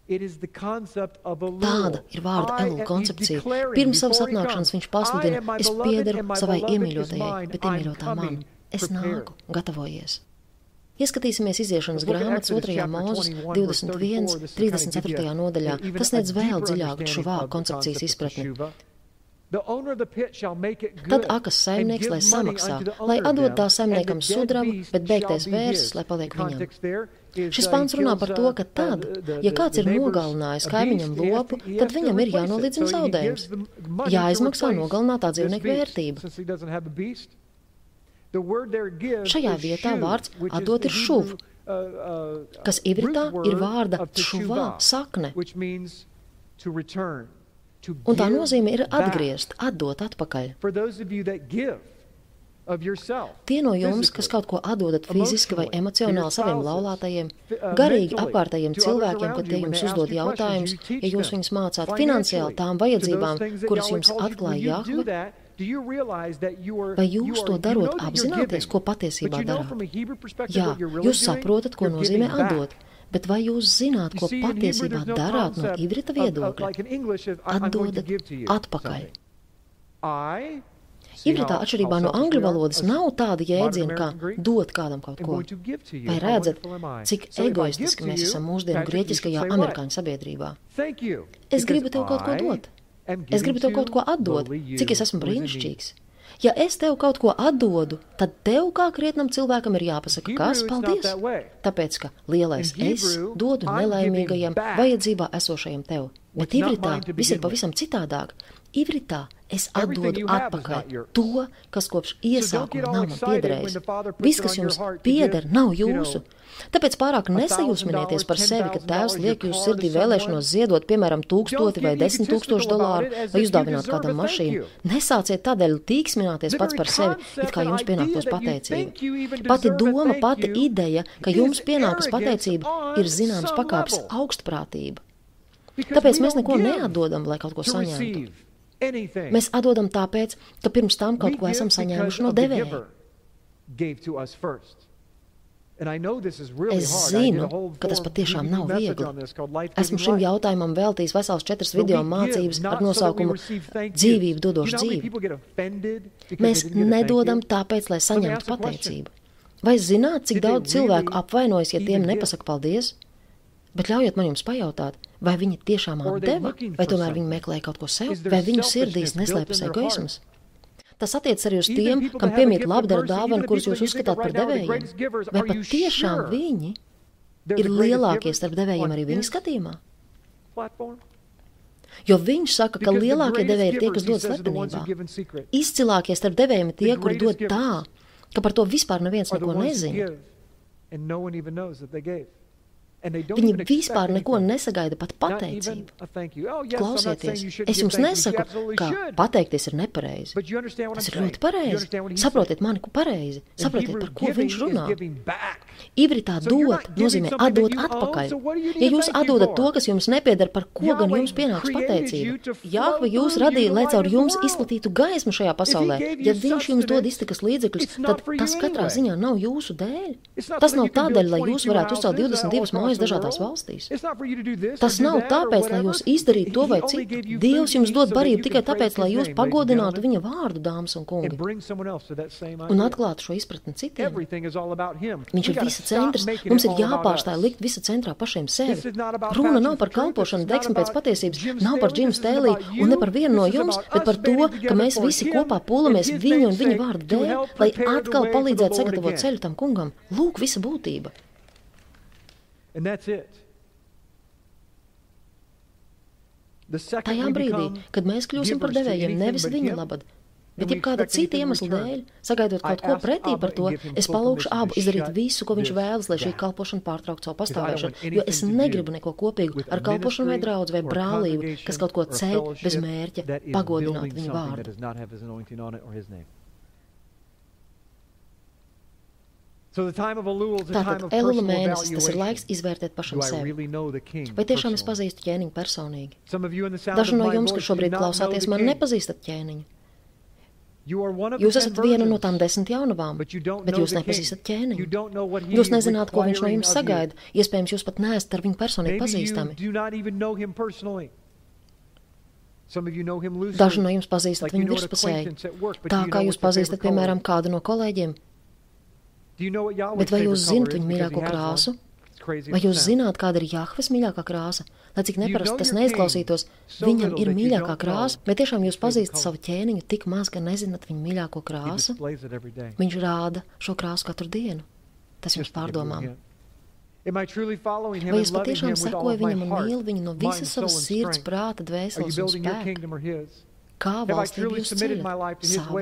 Tāda ir vārda Elula koncepcija. Pirms savas atnākšanas viņš pasludina, es piederu savai iemīļotajai, bet iemīļotā man. Es nāku, gatavojies. Ieskatīsimies iziešanas grāmatas 2. mūzes 21, 34. nodaļā. Tas sniedz vēl dziļāku šuvā koncepcijas izpratni. Tad akas saimnieks, lai samaksā, lai atdod tā saimniekam sudrabu, bet beigtais vērsis, lai paliek viņam. Šis pāns runā par to, ka tad, ja kāds ir nogalinājis kaimiņam lopu, tad viņam ir jānolīdzina zaudējums. Jāizmaksā nogalinātā dzīvnieka vērtība. Šajā vietā vārds atdot ir šuv, uh, uh, kas ivritā ir vārda šuvā sakne. Un tā nozīme ir atgriezt, atdot atpakaļ. Tie no jums, kas kaut ko atdodat fiziski vai emocionāli saviem laulātajiem, uh, garīgi apkārtējiem cilvēkiem, kad tie jums uzdod jautājumus, ja jūs viņus mācāt finansiāli tām vajadzībām, kuras jums atklāja Jahve, Vai jūs to darot apzināties, ko patiesībā darāt? Jā, jūs saprotat, ko nozīmē atdot. Bet vai jūs zināt, ko patiesībā darāt no ivrita viedokļa? Atdodat atpakaļ. Ivritā atšķirībā no angļu valodas nav tāda jēdziena kā dot kādam kaut ko. Vai redzat, cik egoistiski mēs esam mūsdienu grieķiskajā amerikāņu sabiedrībā? Es gribu tev kaut ko dot. Es gribu tev kaut ko atdot, cik es esmu brīnišķīgs. Ja es tev kaut ko atdodu, tad tev kā krietnam cilvēkam ir jāpasaka, kas paldies. Tāpēc, ka lielais es dodu nelaimīgajam vajadzībā esošajam tev. Bet ivritā viss ir pavisam citādāk. Ivritā es atdodu atpakaļ to, kas kopš iesākuma nav man piederējis. Viss, kas jums pieder, nav jūsu. Tāpēc pārāk nesajūsminieties par sevi, ka tēvs liek jūsu sirdī vēlēšanos ziedot, piemēram, tūkstoti vai desmit tūkstošu dolāru, lai uzdāvinātu kādam mašīnu. Nesāciet tādēļ tīksmināties pats par sevi, it kā jums pienāktos pateicība. Pati doma, pati ideja, ka jums pienākas pateicība, ir zināms pakāpes augstprātība. Tāpēc mēs neko neatdodam, lai kaut ko saņemtu. Mēs atdodam tāpēc, ka pirms tam kaut ko esam saņēmuši no devēja. Es zinu, ka tas patiešām nav viegli. Esmu šim jautājumam veltījis vesels četras video mācības ar nosaukumu Dzīvību dodošu dzīvi. Mēs nedodam tāpēc, lai saņemtu pateicību. Vai zināt, cik daudz cilvēku apvainojas, ja tiem nepasaka paldies? Bet ļaujiet man jums pajautāt, vai viņi tiešām atdeva, vai tomēr viņi meklēja kaut ko sev, vai viņu sirdīs neslēpjas egoisms? Tas attiecas arī uz tiem, kam piemīt labdara dāvana, kurus jūs uzskatāt par devējiem. Vai pat tiešām viņi ir lielākie starp devējiem arī viņa skatījumā? Jo viņš saka, ka lielākie devēji ir tie, kas dod slepenībā. Izcilākie starp devējiem ir tie, kuri dod tā, ka par to vispār neviens neko nezina. Viņi vispār neko nesagaida pat pateicību. Oh, Klausieties, es jums nesaku, ka pateikties ir nepareizi. Tas ir ļoti pareizi. Saprotiet mani, ko pareizi. Saprotiet, par ko viņš runā. Ivritā dot nozīmē atdot atpakaļ. Ja jūs atdodat to, kas jums nepieder, par ko gan jums pienāks pateicība? Jāhva jūs radīja, lai caur jums izplatītu gaismu šajā pasaulē. Ja viņš jums dod iztikas līdzekļus, tad tas katrā ziņā nav jūsu dēļ. Tas nav tādēļ, lai jūs varētu uzcelt 22 mājas dažādās valstīs. Tas nav tāpēc, lai jūs izdarītu to vai citu. Dievs jums dod barību tikai tāpēc, lai jūs pagodinātu viņa vārdu, dāmas un kungi, un atklātu šo izpratni citiem. Viņš ir visa centrs, mums ir jāpārstāj likt visa centrā pašiem sevi. Runa nav par kalpošanu, deksmi pēc patiesības, nav par Džimu Stēlī un ne par vienu no jums, bet par to, ka mēs visi kopā pūlamies viņu un viņa vārdu dēļ, lai atkal palīdzētu sagatavot ceļu tam kungam. Lūk, visa būtība. And that's it. Tajā brīdī, kad mēs kļūsim par devējiem, nevis viņa labad, bet ja kāda cita iemesla dēļ, sagaidot kaut ko pretī par to, es palūgšu abu izdarīt visu, ko viņš vēlas, lai šī kalpošana pārtrauktu savu pastāvēšanu, jo es negribu neko kopīgu ar kalpošanu vai draudz vai brālību, kas kaut ko ceļ bez mērķa, pagodināt viņu vārdu. Tātad Elula mēnesis tas ir laiks izvērtēt pašam sevi. Vai tiešām es pazīstu ķēniņu personīgi? Daži no jums, kas šobrīd klausāties, man nepazīstat ķēniņu. Jūs esat viena no tām desmit jaunavām, bet jūs nepazīstat ķēniņu. Jūs nezināt, ko viņš no jums sagaida. Iespējams, jūs pat neesat ar viņu personīgi pazīstami. Daži no jums pazīstat viņu virspusēji, tā kā jūs pazīstat, piemēram, kādu no kolēģiem, Bet vai jūs zinat viņu mīļāko krāsu? Vai jūs zināt, kāda ir Jahves mīļākā krāsa? Lai cik neparasti tas neizklausītos, viņam ir mīļākā krāsa, bet tiešām jūs pazīstat savu ķēniņu tik maz, ka nezināt viņa mīļāko krāsu. Viņš rāda šo krāsu katru dienu. Tas jums pārdomām. Vai es patiešām sekoju viņam un mīlu viņu no visas savas sirds, prāta, dvēseles un spēka? Kā valstību jūs ceļat savu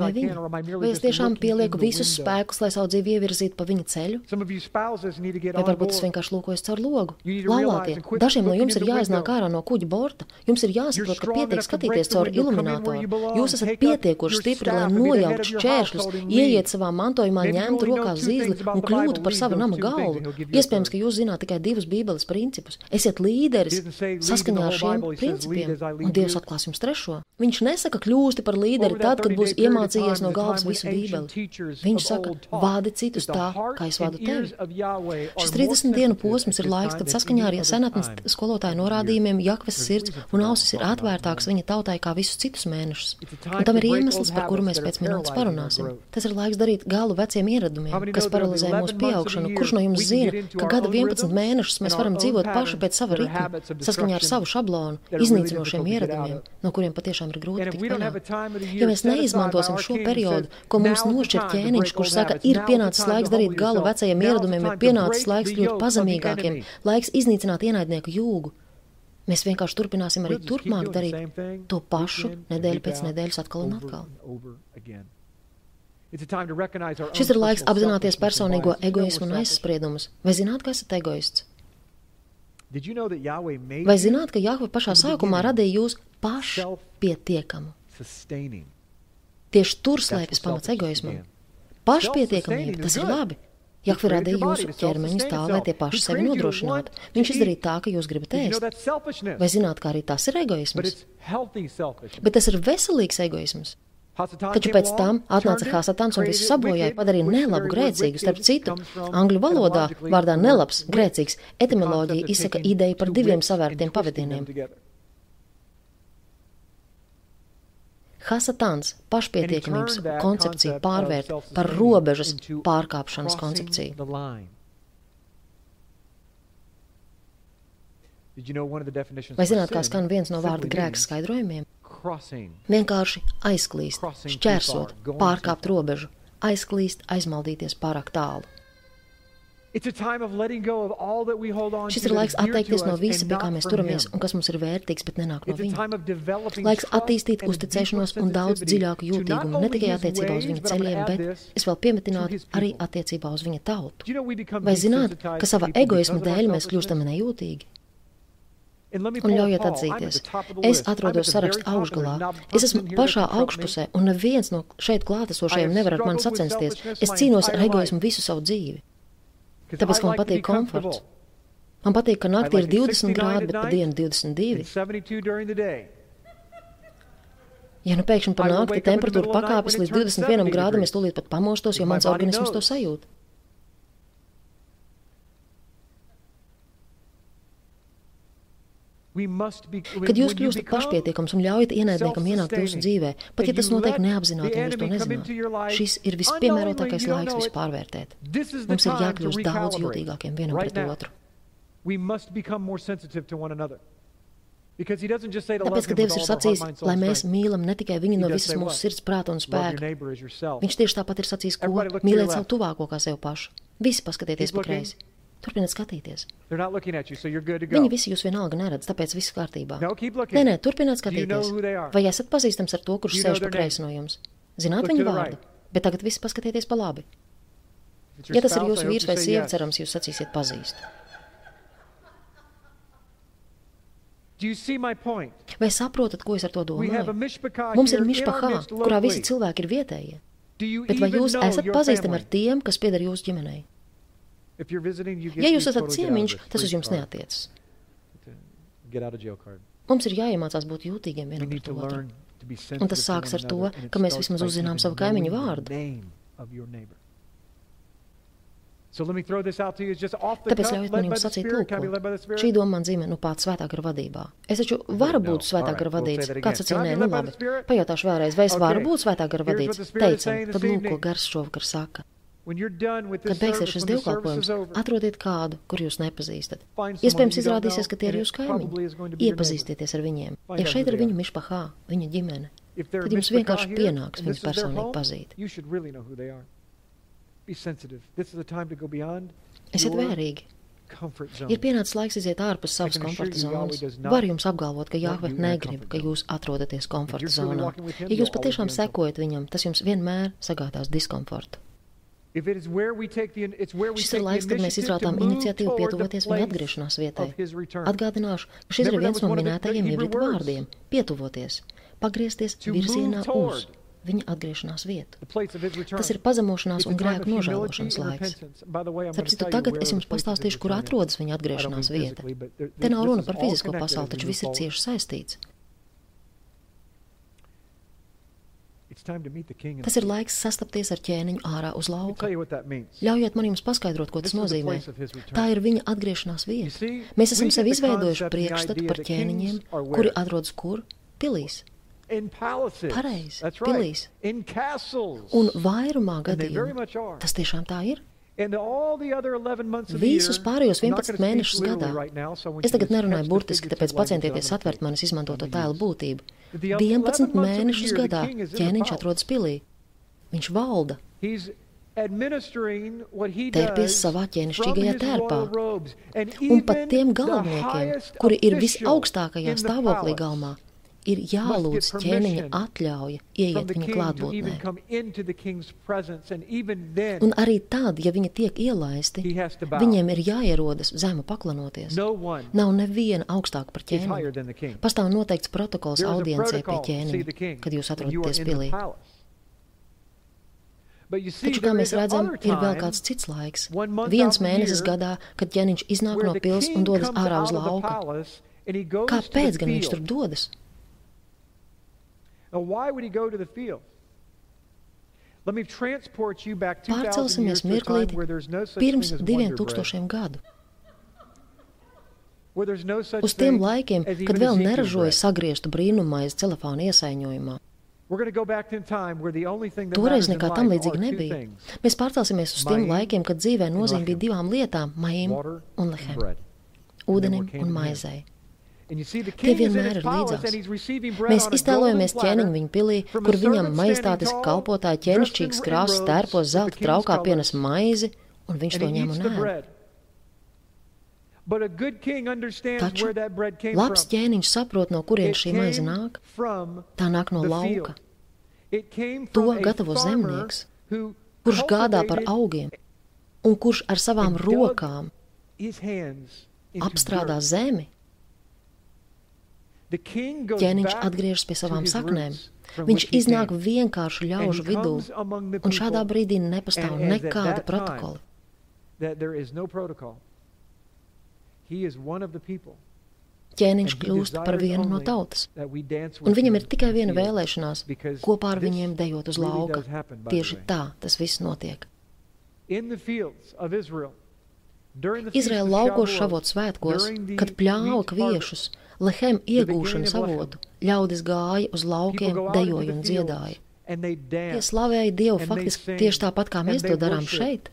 vai viņu? Vai es tiešām pielieku visus spēkus, lai savu dzīvi ievirzītu pa viņa ceļu? Vai varbūt es vienkārši lūkojos caur logu? Laulātie, dažiem no jums ir jāiznāk ārā no kuģa borta. Jums ir jāsaprot, ka pietiek skatīties caur iluminatoru. Jūs esat pietiekoši stipri, lai nojauktu šķēršļus, ieiet savā mantojumā, ņemtu rokās zīzli un kļūtu par savu nama galvu. Iespējams, ka jūs zināt tikai divus bībeles principus. Esiet līderis saskaņā ar šiem principiem, un Dievs atklās jums trešo. Viņš nesaka, kļūsti par līderi tad, kad būs iemācījies no galvas visu bībeli. Viņš saka, vādi citus tā, kā es vādu tevi. Šis 30 dienu posms ir laiks, kad saskaņā ar senatnes skolotāju norādījumiem Jakves sirds un ausis ir atvērtāks viņa tautai kā visus citus mēnešus. Un tam ir iemesls, par kuru mēs pēc minūtes parunāsim. Tas ir laiks darīt galu veciem ieradumiem, kas paralizē mūsu pieaugšanu. Kurš no jums zina, ka gada 11 mēnešus mēs varam dzīvot paši pēc sava ritma, saskaņā ar savu šablonu, iznīcinošiem ieradumiem, no kuriem patiešām tiešām ir grūti tikt vaļā. Ja mēs neizmantosim šo periodu, ko mums nošķir ķēniņš, kurš saka, ir pienācis laiks darīt galu vecajiem ieradumiem, ir pienācis laiks kļūt pazemīgākiem, laiks iznīcināt ienaidnieku jūgu, Mēs vienkārši turpināsim arī turpmāk darīt to pašu nedēļu pēc nedēļas atkal un atkal. Šis ir laiks apzināties personīgo egoismu un aizspriedumus. Vai zināt, ka esat egoists? Vai zināt, ka Jāhve pašā sākumā radīja jūs pašpietiekamu? Tieši tur slēpjas pamats egoismam. Pašpietiekamība, tas ir labi. Jahve radīja jūsu ķermeņus tā, lai tie paši sevi nodrošinātu. Viņš izdarīja tā, ka jūs gribat ēst. Vai zināt, ka arī tas ir egoisms? Bet tas ir veselīgs egoisms. Taču pēc tam atnāca Hasatans un visu sabojāja, padarīja nelabu grēcīgu. Starp citu, angļu valodā vārdā nelabs, grēcīgs etimoloģija izsaka ideju par diviem savērtiem pavadieniem. Hasatāns pašpietiekamības koncepciju pārvērt par robežas pārkāpšanas koncepciju. Vai zināt, kā skan viens no vārda grēks skaidrojumiem? Vienkārši aizklīst, šķērsot, pārkāpt robežu, aizklīst, aizmaldīties pārāk tālu. Šis ir laiks atteikties no visa, pie kā mēs turamies un kas mums ir vērtīgs, bet nenāk no viņa. Laiks attīstīt uzticēšanos un daudz dziļāku jūtīgumu ne tikai attiecībā uz viņa ceļiem, bet es vēl piemetinātu arī attiecībā uz viņa tautu. Vai zināt, ka sava egoisma dēļ mēs kļūstam nejūtīgi? Un ļaujiet atzīties, es atrodos saraksta augšgalā. Es esmu pašā augšpusē, un neviens no šeit klātesošajiem nevar ar mani sacensties. Es cīnos ar egoismu visu savu dzīvi. Tāpēc, ka man patīk komforts. Man patīk, ka naktī ir 20 grādi, bet pa dienu 22. Ja nu pēkšņi par nakti temperatūra pakāpjas līdz 21 grādam, es tūlīt pat pamostos, jo mans organisms to sajūt. Kad jūs kļūstat pašpietiekams un ļaujat ienaidniekam ienākt jūsu dzīvē, pat ja tas notiek neapzināti un jūs to nezināt, šis ir vispiemērotākais laiks vispārvērtēt. Mums ir jākļūst daudz jūtīgākiem vienam pret otru. Tāpēc, ka Dievs ir sacījis, lai mēs mīlam ne tikai viņu no visas mūsu sirds, prāta un spēka. Viņš tieši tāpat ir sacījis, ko mīlēt savu tuvāko kā sev pašu. Visi paskatieties pa kreisi. Turpiniet skatīties. You, so Viņi visi jūs vienalga neredz, tāpēc viss kārtībā. No, nē, nē, turpiniet skatīties. You know Vai esat pazīstams ar to, kurš sēž pa kreisi no jums? Zināt viņu vārdu, right. bet tagad visi paskatieties pa labi. Ja tas ir jūsu vīrs vai sieva, yes. cerams, jūs sacīsiet pazīst. Vai saprotat, ko es ar to domāju? Mums ir mišpahā, kurā visi cilvēki ir vietējie. Bet vai jūs esat pazīstami ar tiem, kas pieder jūsu ģimenei? Ja jūs esat ciemiņš, tas uz jums neatiecas. Mums ir jāiemācās būt jūtīgiem vienam pret otru. Un tas sāks ar to, ka mēs vismaz uzzinām savu kaimiņu vārdu. Tāpēc ļaujiet man jums sacīt, lūk, šī doma man dzīve nu pats svētā gara vadībā. Es taču varu būt svētā gara vadīts. Kāds sacīja, nē, nu labi. Pajautāšu vēlreiz, vai es varu būt svētā gara vadīts? Teicam, tad lūk, ko gars šovakar saka. Kad beigsies šis dievkalpojums, atrodiet kādu, kur jūs nepazīstat. Iespējams, izrādīsies, ka tie ir jūsu kaimiņi. Iepazīstieties ar viņiem. Ja šeit ir viņu mišpahā, viņa ģimene, tad jums vienkārši pienāks viņus personīgi pazīt. Esiet vērīgi. Ir pienācis laiks iziet ārpus savas komforta zonas. Var jums apgalvot, ka Jāhve negrib, ka jūs atrodaties komforta zonā. Ja jūs patiešām sekojat viņam, tas jums vienmēr sagādās diskomfortu. Šis ir laiks, kad mēs izrādām iniciatīvu pietuvoties viņa atgriešanās vietai. Atgādināšu, ka šis ir viens no minētajiem iebrita vārdiem - pietuvoties, pagriezties virzienā uz viņa atgriešanās vietu. Tas ir pazemošanās un grēku nožēlošanas laiks. Citu, tagad es jums pastāstīšu, kur atrodas viņa atgriešanās vieta. Te nav runa par fizisko pasauli, taču viss ir cieši saistīts. Tas ir laiks sastapties ar ķēniņu ārā uz lauka. Ļaujiet man jums paskaidrot, ko tas nozīmē. Tā ir viņa atgriešanās vieta. Mēs esam sev izveidojuši priekšstatu par ķēniņiem, kuri atrodas kur? Pilīs. Pareizi, pilīs. Un vairumā gadījumu tas tiešām tā ir. Visus pārējos 11 mēnešus gadā. Es tagad nerunāju burtiski, tāpēc pacientieties atvert manis izmantoto tēlu būtību. 11 mēnešus gadā ķēniņš atrodas pilī. Viņš valda. tērpies savā ķēnišķīgajā tērpā. Un pat tiem galvniekiem, kuri ir visaugstākajā stāvoklī galmā, ir jālūdz ķēniņa atļauja ieiet viņa klātbūtnē. Un arī tad, ja viņi tiek ielaisti, viņiem ir jāierodas zemu paklanoties. Nav neviena augstāka par ķēniņu. Pastāv noteikts protokols audiencē pie ķēniņa, kad jūs atrodaties pilī. Taču, kā mēs redzam, ir vēl kāds cits laiks. Viens mēnesis gadā, kad ķēniņš iznāk no pils un dodas ārā uz lauka. Kāpēc gan viņš tur dodas? Pārcelsimies mirklīti pirms diviem tūkstošiem gadu. Uz tiem laikiem, kad vēl neražoja sagrieztu brīnumais telefona iesaiņojumā. Toreiz nekā tam līdzīga nebija. Mēs pārcelsimies uz tiem laikiem, kad dzīvē nozīme bija divām lietām - maim un lehem, ūdenim un maizei. Tie vienmēr ir līdzās. Mēs iztēlojamies ķēniņu viņa pilī, kur viņam maistātis kalpotāji ķēnišķīgas krāsas tērpos zelta traukā pienes maizi, un viņš to ņem un ēd. Taču labs ķēniņš saprot, no kurienes šī maize nāk. Tā nāk no lauka. To gatavo zemnieks, kurš gādā par augiem un kurš ar savām rokām apstrādā zemi. Ķēniņš atgriežas pie savām saknēm. Viņš iznāk vienkāršu ļaužu vidū, un šādā brīdī nepastāv nekāda protokola. Ķēniņš kļūst par vienu no tautas, un viņam ir tikai viena vēlēšanās - kopā ar viņiem dejot uz lauka. Tieši tā tas viss notiek. Izraēla laukos šavot svētkos, kad pļāva kviešus, lehem iegūšanas avotu, ļaudis gāja uz laukiem, dejoja un dziedāja. Tie slavēja Dievu faktiski tieši tāpat, kā mēs to darām šeit.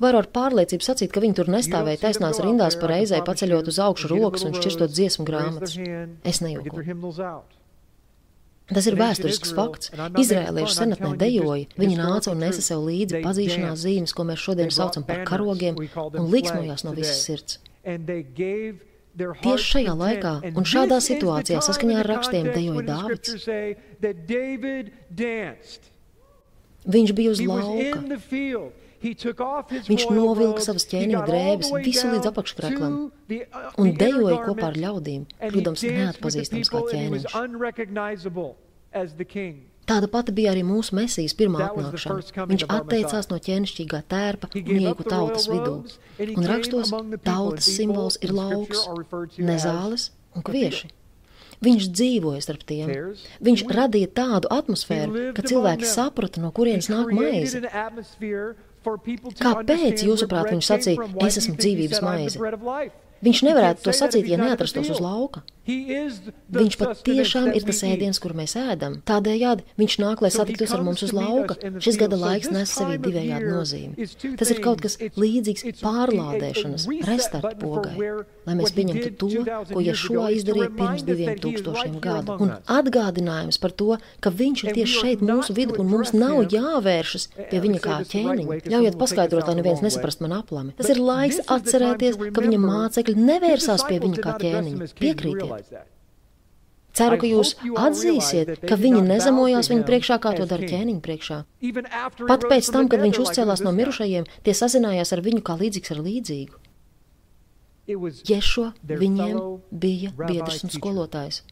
Varu ar pārliecību sacīt, ka viņi tur nestāvēja taisnās rindās pa reizē paceļot uz augšu rokas un šķirstot dziesmu grāmatas. Es nejūku. Tas ir vēsturisks fakts. Izrēlieši senatnē dejoja, viņi nāca un nesa sev līdzi pazīšanās zīmes, ko mēs šodien saucam par karogiem, un liksmojās no visas sirds. Tieši šajā laikā un šādā situācijā saskaņā ar rakstiem dejoja Dāvids. Viņš bija uz lauka. Viņš novilka savas ķēniņa drēbes visu līdz apakškreklam un dejoja kopā ar ļaudīm, kļūdams neatpazīstams kā ķēniņš. Tāda pati bija arī mūsu mesijas pirmā atnākšana. Viņš atteicās no ķēnišķīgā tērpa un ieku tautas vidū. Un rakstos tautas simbols ir lauks, nezāles un kvieši. Viņš dzīvoja starp tiem. Viņš radīja tādu atmosfēru, ka cilvēki saprata, no kurienes nāk maize. Kāpēc, jūsuprāt, viņš sacīja, es esmu dzīvības maize? Viņš nevarētu to sacīt, ja neatrastos uz lauka. Viņš pat tiešām ir tas ēdiens, kuru mēs ēdam. Tādējādi viņš nāk, lai satiktos ar mums uz lauka. Šis gada laiks nes sevī divējādu nozīmi. Tas ir kaut kas līdzīgs pārlādēšanas, restarta pogai, lai mēs pieņemtu to, ko Ješua izdarīja pirms diviem tūkstošiem gadu. Un atgādinājums par to, ka viņš ir tieši šeit mūsu vidū un mums nav jāvēršas pie viņa kā ķēniņa. Ļaujiet paskaidrot, lai neviens nesaprast man aplami. Tas ir laiks atcerēties, ka viņa mācekļi nevērsās pie viņa kā ķēniņa. Piekrītiet! Ceru, ka jūs atzīsiet, ka viņi nezemojās viņa priekšā, kā to dara ķēniņa priekšā. Pat pēc tam, kad viņš uzcēlās no mirušajiem, tie sazinājās ar viņu kā līdzīgs ar līdzīgu. Ješo viņiem bija biedrs un skolotājs.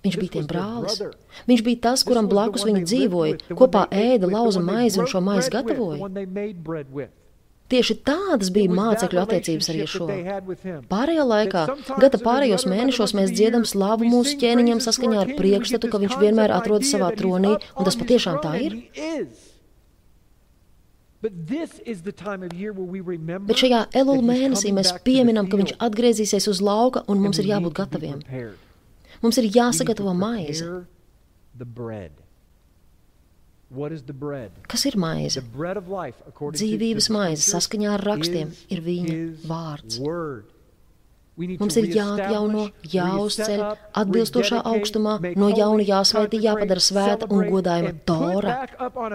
Viņš bija tiem brālis. Viņš bija tas, kuram blakus viņi dzīvoja, kopā ēda, lauza maizi un šo maizi gatavoja. Tieši tādas bija mācekļu attiecības ar Jēšu. Pārējā laikā, gada pārējos mēnešos, mēs dziedam slāvu mūsu ķēniņam saskaņā ar priekšstatu, ka viņš vienmēr atrodas savā tronī, un tas patiešām tā ir. Bet šajā elulu mēnesī mēs pieminam, ka viņš atgriezīsies uz lauka, un mums ir jābūt gataviem. Mums ir jāsagatavo maize. Kas ir maize? Dzīvības maize saskaņā ar rakstiem ir viņa vārds. Mums ir jāatjauno, jāuzceļ atbilstošā augstumā, no jauna jāsvētī, jāpadara svēta un godājuma Tora,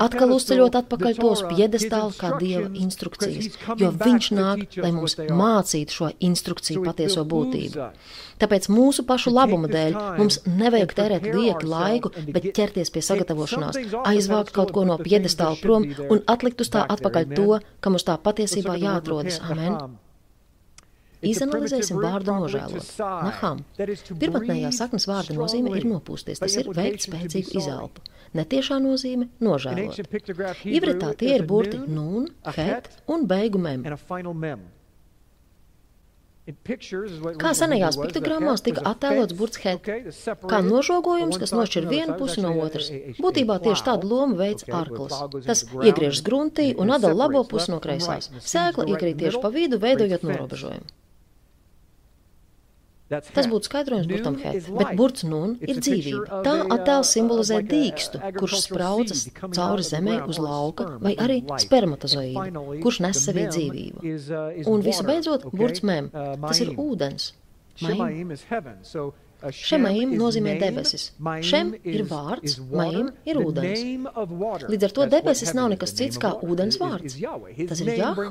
atkal uzceļot atpakaļ tos piedestāli kā Dieva instrukcijas, jo Viņš nāk, lai mums mācītu šo instrukciju patieso būtību. Tāpēc mūsu pašu labuma dēļ mums nevajag tērēt lieki laiku, bet ķerties pie sagatavošanās, aizvākt kaut ko no piedestāla prom un atlikt uz tā atpakaļ to, kam uz tā patiesībā jāatrodas. Amen. Izanalizēsim vārdu nožēlot. Naham. Pirmotnējā saknes vārda nozīme ir nopūsties, tas ir veikt spēcīgu izelpu. Netiešā nozīme - nožēlot. Ivretā tie ir burti nun, het un beigu mem. Kā senajās piktogrammās tika attēlots burts het, kā nožogojums, kas nošķir vienu pusi no otras. Būtībā tieši tādu lomu veids ārklis. Tas iegriežas gruntī un atdala labo pusi no kreisās. Sēkla iekrīt tieši pa vidu, veidojot norobežojumu. Tas būtu skaidrojums burtam het, bet burts nun ir dzīvība. Tā attēls simbolizē dīkstu, kurš spraucas cauri zemē uz lauka, vai arī spermatozoīdu, kurš nes sevī dzīvību. Un visu beidzot, burts mem, tas ir ūdens. Maim. Šemaim nozīmē debesis. Šem ir vārds, maim ir ūdens. Līdz ar to debesis nav nekas cits kā ūdens vārds. Tas ir Jahve.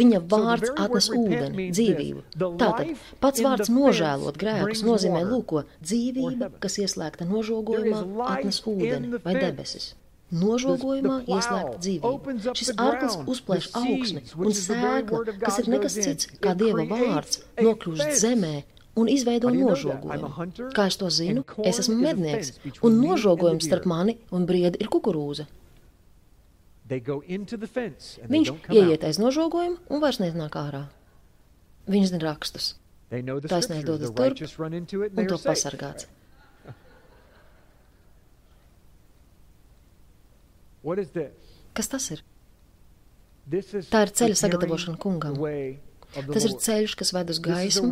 Viņa vārds atnes ūdeni, dzīvību. Tātad pats vārds nožēlot grēkus nozīmē lūko dzīvība, kas ieslēgta nožogojumā, atnes ūdeni vai debesis. Nožogojumā ieslēgta dzīvība. Šis arklis uzplēš augsni un sēkla, kas ir nekas cits kā Dieva vārds, nokļūst zemē un izveido nožogojumu. Kā es to zinu? Es esmu mednieks, un nožogojums starp mani un briedi ir kukurūza. Viņš ieiet aiz nožogojumu un vairs nenāk ārā. Viņš zina rakstus. Taisnēs dodas turp un to pasargāts. (laughs) Kas tas ir? Tā ir ceļa sagatavošana kungam. Tas ir ceļš, kas ved uz gaismu,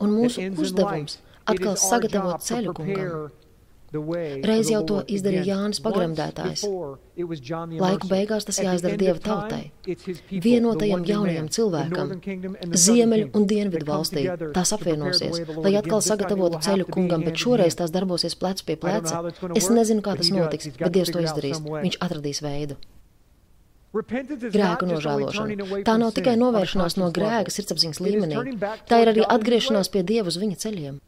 un mūsu uzdevums atkal sagatavot ceļu kungam. Reiz jau to izdarīja Jānis Pagremdētājs. Laiku beigās tas jāizdara Dieva tautai, vienotajam jaunajam cilvēkam, ziemeļu un dienvidu valstī. Tās apvienosies, lai atkal sagatavotu ceļu kungam, bet šoreiz tās darbosies plec pie pleca. Es nezinu, kā tas notiks, bet Dievs to izdarīs. Viņš atradīs veidu. Grēku nožēlošana. Tā nav tikai novēršanās no grēka sirdsapziņas līmenī, tā ir arī atgriešanās pie Dieva uz viņa ceļiem.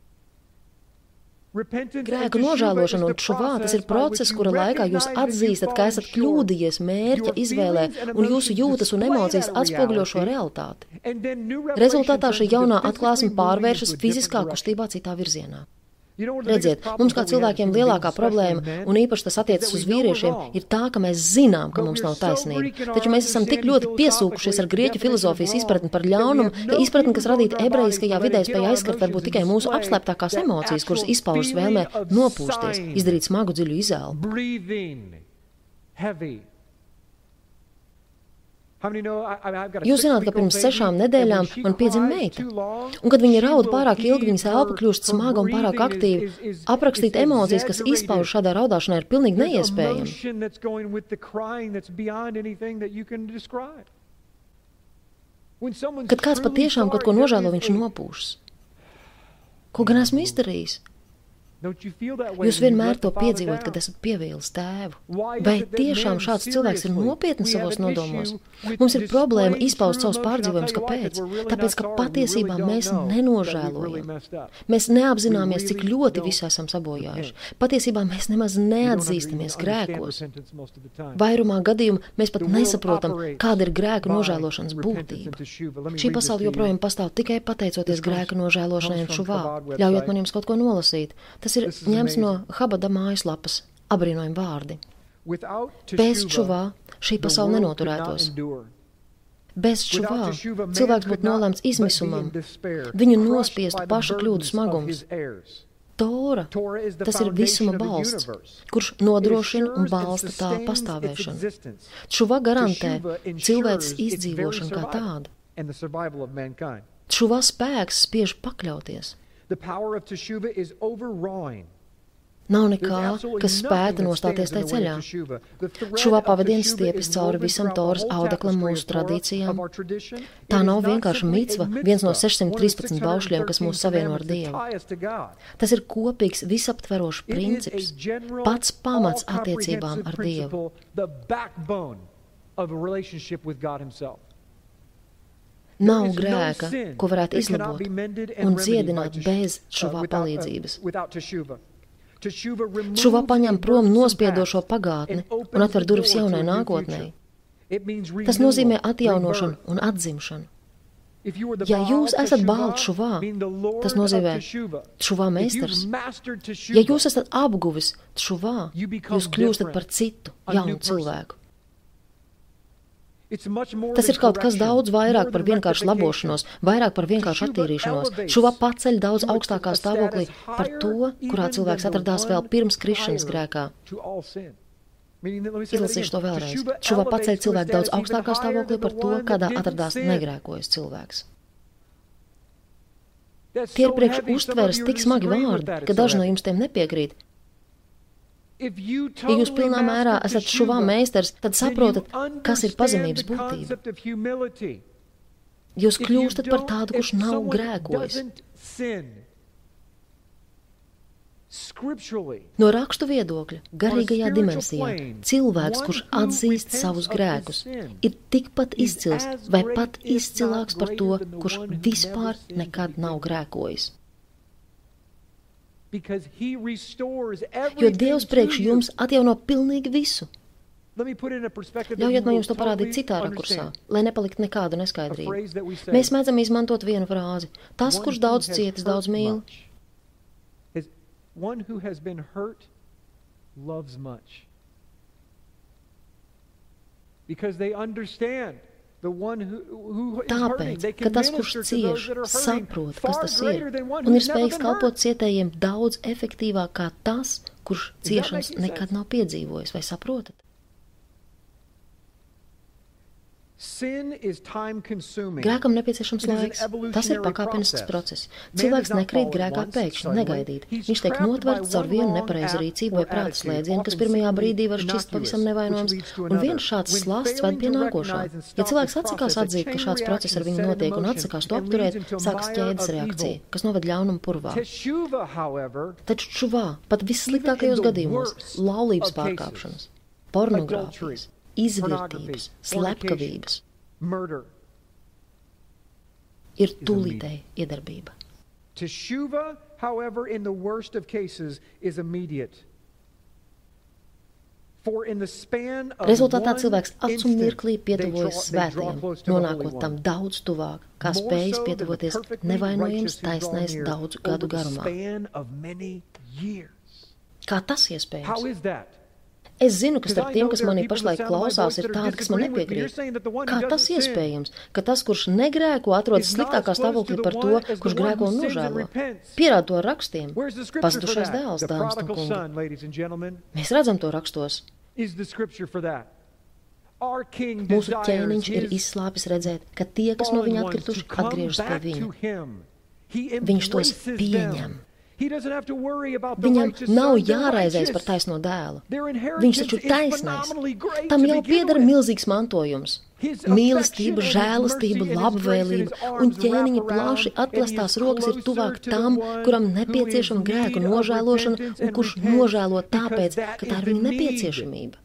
Grēku nožēlošana un šuvā tas ir process, kura laikā jūs atzīstat, ka esat kļūdījies mērķa izvēlē un jūsu jūtas un emocijas atspoguļo šo realitāti. Rezultātā šī jaunā atklāsme pārvēršas fiziskā kustībā citā virzienā. Redziet, mums kā cilvēkiem lielākā problēma, un īpaši tas attiecas uz vīriešiem, ir tā, ka mēs zinām, ka mums nav taisnība. Taču mēs esam tik ļoti piesūkušies ar grieķu filozofijas izpratni par ļaunumu, ka izpratni, kas radīta ebrejiskajā vidē, spēja aizskart varbūt tikai mūsu apslēptākās emocijas, kuras izpaužas vēlmē nopūsties, izdarīt smagu dziļu izēlu. Jūs zināt, ka pirms sešām nedēļām man piedzima meita, un kad viņa raud pārāk ilgi, viņas elpa kļūst smaga un pārāk aktīva. Aprakstīt emocijas, kas izpauž šādā raudāšanā, ir pilnīgi neiespējami. Kad kāds patiešām kaut ko nožēlo, viņš nopūšas. Ko gan esmu izdarījis? Jūs vienmēr to piedzīvojat, kad esat pievīlis tēvu. Vai tiešām šāds cilvēks ir nopietni savos nodomos? Mums ir problēma izpaust savus pārdzīvojumus. Kāpēc? Tāpēc, ka patiesībā mēs nenožēlojam. Mēs neapzināmies, cik ļoti visu esam sabojājuši. Patiesībā mēs nemaz neatzīstamies grēkos. Vairumā gadījumu mēs pat nesaprotam, kāda ir grēka nožēlošanas būtība. Šī pasaule joprojām pastāv tikai pateicoties grēka nožēlošanai un šuvā. Ļaujiet man jums kaut ko nolasīt. Tas Tas ir ņemts no Habada mājaslapas. Abrīnojami vārdi. Bez čuvā šī pasaule nenoturētos. Bez čuvā cilvēks būtu nolēmts izmisumam, viņu nospiestu paša kļūdu smagums. Tora, tas ir visuma balsts, kurš nodrošina un balsta tā pastāvēšanu. Čuva garantē cilvēces izdzīvošanu kā tādu. Čuva spēks spiež pakļauties. The power of teshuva is overawing. Nav nekā, kas spētu nostāties tajā ceļā. Šuvā pavadienas stiepjas cauri visam Toras audeklam mūsu tradīcijām. Tā nav vienkārši mītsva, viens no 613 baušļiem, kas mūs savieno ar Dievu. Tas ir kopīgs, visaptverošs princips, pats pamats attiecībām ar Dievu. Nav grēka, ko varētu izlabot un dziedināt bez šuvā palīdzības. Šuvā paņem prom nospiedošo pagātni un atver durvis jaunai nākotnē. Tas nozīmē atjaunošanu un atzimšanu. Ja jūs esat balts šuvā, tas nozīmē šuvā meistars. Ja jūs esat apguvis šuvā, jūs kļūstat par citu, jaunu cilvēku. Tas ir kaut kas daudz vairāk par vienkāršu labošanos, vairāk par vienkāršu attīrīšanos. Šuva paceļ daudz augstākā stāvoklī par to, kurā cilvēks atradās vēl pirms krišanas grēkā. Izlasīšu to vēlreiz. Šuva paceļ cilvēku daudz augstākā stāvoklī par to, kādā atradās negrēkojas cilvēks. Tie ir priekš uztveres tik smagi vārdi, ka daži no jums tiem nepiekrīt, Ja jūs pilnā mērā esat šuvā meistars, tad saprotat, kas ir pazemības būtība. Jūs kļūstat par tādu, kurš nav grēkojis. No rakstu viedokļa, garīgajā dimensijā, cilvēks, kurš atzīst savus grēkus, ir tikpat izcils vai pat izcilāks par to, kurš vispār nekad nav grēkojis. Jo Dievs priekš jums atjauno pilnīgi visu. Ļaujiet man jums to parādīt citā rakursā, lai nepalikt nekādu neskaidrību. Mēs mēdzam izmantot vienu frāzi. Tas, kurš daudz cietis, daudz mīl. Because they understand Tāpēc, ka tas, kurš cieš, saprot, kas tas ir, un ir spējīgs kalpot cietējiem daudz efektīvāk kā tas, kurš ciešanas nekad nav piedzīvojis, vai saprotat? Grēkam nepieciešams laiks. Tas ir pakāpenisks process. Cilvēks nekrīt grēkā pēkšņi, negaidīt. Viņš tiek notverts caur vienu nepareizu rīcību vai prāta slēdzienu, kas pirmajā brīdī var šķist pavisam nevainojams, un viens šāds slāsts ved pie nākošā. Ja cilvēks atsakās atzīt, ka šāds process ar viņu notiek un atsakās to apturēt, sākas ķēdes reakcija, kas noved ļaunumu purvā. Taču šuvā pat vissliktākajos gadījumos laulības pārkāpšanas, pornogrāfijas, izvērtības, slepkavības ir tūlītēji iedarbība. Teshuva, however, in the worst of cases, is immediate. Rezultātā cilvēks acu mirklī pietuvojas svētajam, nonākot tam daudz tuvāk, kā spējas pietuvoties nevainojams taisnais daudzu gadu garumā. Kā tas iespējams? Es zinu, ka starp tiem, kas manī pašlaik klausās, ir tādi, kas man nepiekrīt. Kā tas iespējams, ka tas, kurš negrēko, atrodas sliktākā stāvoklī par to, kurš grēko un nožēlo? Pierāda to ar rakstiem. Pazudušais dēls, dāmas un kungi. Mēs redzam to rakstos. Mūsu ķēniņš ir izslāpis redzēt, ka tie, kas no viņa atkrituši, atgriežas pie viņa. Viņš tos pieņem. Viņam nav jāraizēs par taisno dēlu. Viņš taču ir taisnais. Tam jau pieder milzīgs mantojums. Mīlestība, žēlastība, labvēlība un ķēniņa plaši atplastās rokas ir tuvāk tam, kuram nepieciešama grēku nožēlošana un kurš nožēlo tāpēc, ka tā ir viņa nepieciešamība.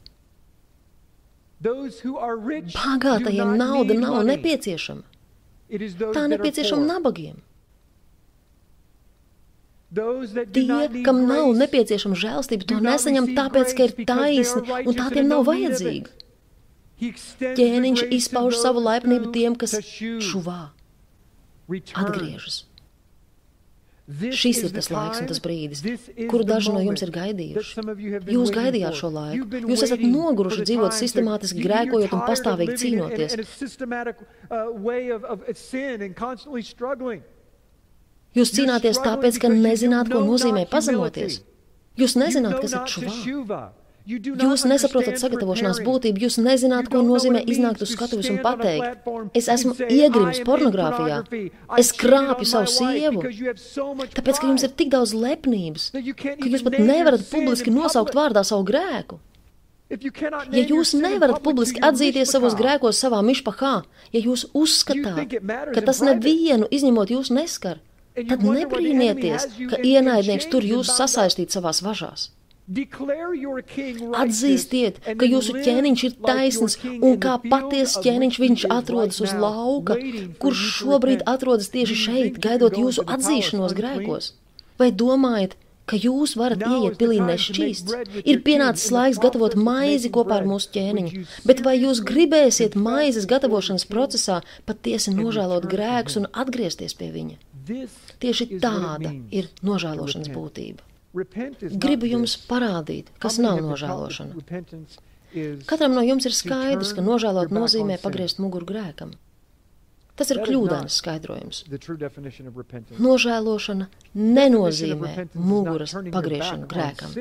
Bagātajiem nauda nav nepieciešama. Tā nepieciešama nabagiem. Tie, kam nav nepieciešama žēlstība, to nesaņem tāpēc, ka ir taisni un tā tiem nav vajadzīga. Ķēniņš izpauž savu laipnību tiem, kas šuvā atgriežas. Šis ir tas laiks un tas brīdis, kuru daži no jums ir gaidījuši. Jūs gaidījāt šo laiku. Jūs esat noguruši dzīvot sistemātiski grēkojot un pastāvīgi cīnoties. Jūs cīnāties tāpēc, ka nezināt, ko nozīmē pazemoties. Jūs nezināt, kas ir šuvā. Jūs nesaprotat sagatavošanās būtību, jūs nezināt, ko nozīmē iznākt uz skatuves un pateikt, es esmu iegrimis pornogrāfijā, es krāpju savu sievu, tāpēc, ka jums ir tik daudz lepnības, ka jūs pat nevarat publiski nosaukt vārdā savu grēku. Ja jūs nevarat publiski atzīties savos grēkos savā mišpahā, ja jūs uzskatāt, ka tas nevienu izņemot jūs neskar, tad nebrīnieties, ka ienaidnieks tur jūs sasaistīt savās važās. Atzīstiet, ka jūsu ķēniņš ir taisns un kā patiesa ķēniņš viņš atrodas uz lauka, kurš šobrīd atrodas tieši šeit, gaidot jūsu atzīšanos grēkos. Vai domājat, ka jūs varat ieiet pilī nešķīsts? Ir pienācis laiks gatavot maizi kopā ar mūsu ķēniņu, bet vai jūs gribēsiet maizes gatavošanas procesā patiesi nožēlot grēkus un atgriezties pie viņa? Tieši tāda ir nožēlošanas būtība. Gribu jums parādīt, kas nav nožēlošana. Katram no jums ir skaidrs, ka nožēlot nozīmē pagriezt muguru grēkam. Tas ir kļūdains skaidrojums. Nožēlošana nenozīmē muguras pagriešanu grēkam.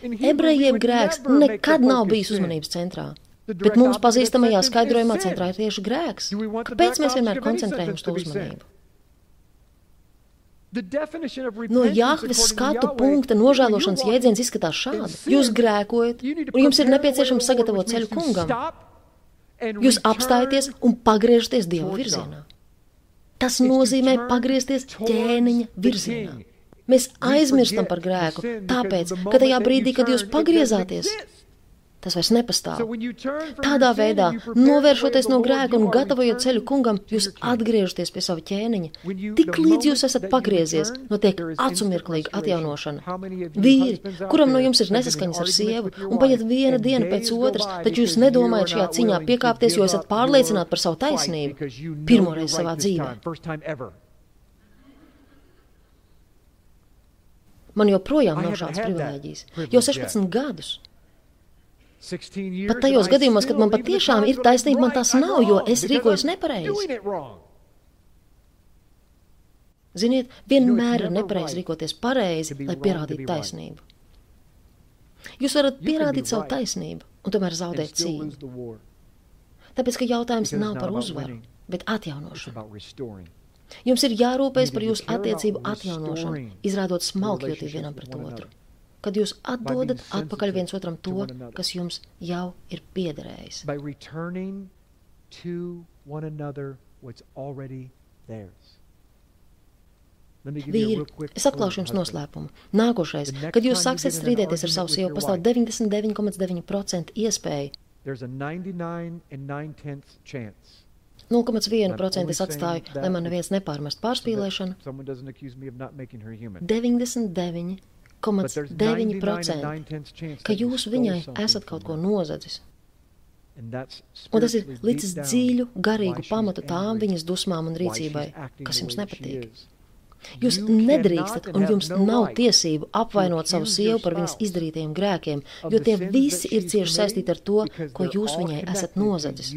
Ebrejiem grēks nekad nav bijis uzmanības centrā. Bet mums pazīstamajā skaidrojumā centrā ir tieši grēks. Kāpēc mēs vienmēr koncentrējam uz to uzmanību? No Jāhves skatu punkta nožēlošanas jēdziens izskatās šādi. Jūs grēkojat, un jums ir nepieciešams sagatavot ceļu kungam. Jūs apstājaties un pagriežaties Dieva virzienā. Tas nozīmē pagriezties ķēniņa virzienā. Mēs aizmirstam par grēku, tāpēc, ka tajā brīdī, kad jūs pagriezāties, Tas vairs nepastāv. Tādā veidā, novēršoties no grēka un gatavojot ceļu kungam, jūs atgriežaties pie sava ķēniņa. Tik līdz jūs esat pagriezies, notiek acumirklīga atjaunošana. Vīri, kuram no jums ir nesaskaņas ar sievu, un paiet viena diena pēc otras, taču jūs nedomājat šajā ciņā piekāpties, jo esat pārliecināti par savu taisnību. Pirmoreiz savā dzīvē. Man joprojām nav šāds privilēģijas. Jau 16 gadus. Pat tajos gadījumos, kad man patiešām ir taisnība, man tas nav, jo es rīkojos nepareizi. Ziniet, vienmēr ir nepareizi rīkoties pareizi, lai pierādītu taisnību. Jūs varat pierādīt savu taisnību un tomēr zaudēt cīņu. Tāpēc, ka jautājums nav par uzvaru, bet atjaunošanu. Jums ir jārūpējas par jūsu attiecību atjaunošanu, izrādot smalkjotību vienam pret otru kad jūs atdodat atpakaļ viens otram to, kas jums jau ir piederējis. Vīri, es atklāšu jums noslēpumu. Nākošais, kad jūs sāksiet strīdēties ar savu sievu, pastāv 99,9% iespēja. 0,1% es atstāju, lai man neviens nepārmest pārspīlēšanu. 99 9%, ka jūs viņai esat kaut ko nozadzis. Un tas ir līdz dziļu, garīgu pamatu tām viņas dusmām un rīcībai, kas jums nepatīk. Jūs nedrīkstat un jums nav tiesību apvainot savu sievu par viņas izdarītajiem grēkiem, jo tie visi ir cieši saistīti ar to, ko jūs viņai esat nozadzis.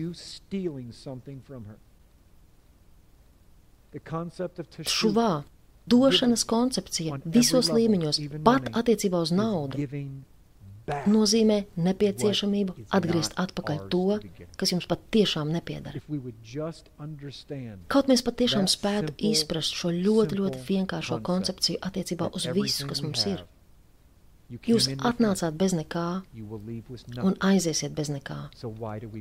Šuvā Došanas koncepcija visos līmeņos, pat attiecībā uz naudu, nozīmē nepieciešamību atgriezt atpakaļ to, kas jums patiešām nepiedara. Kaut mēs patiešām spētu izprast šo ļoti, ļoti vienkāršo koncepciju attiecībā uz visu, kas mums ir. Jūs atnācāt bez nekā un aiziesiet bez nekā.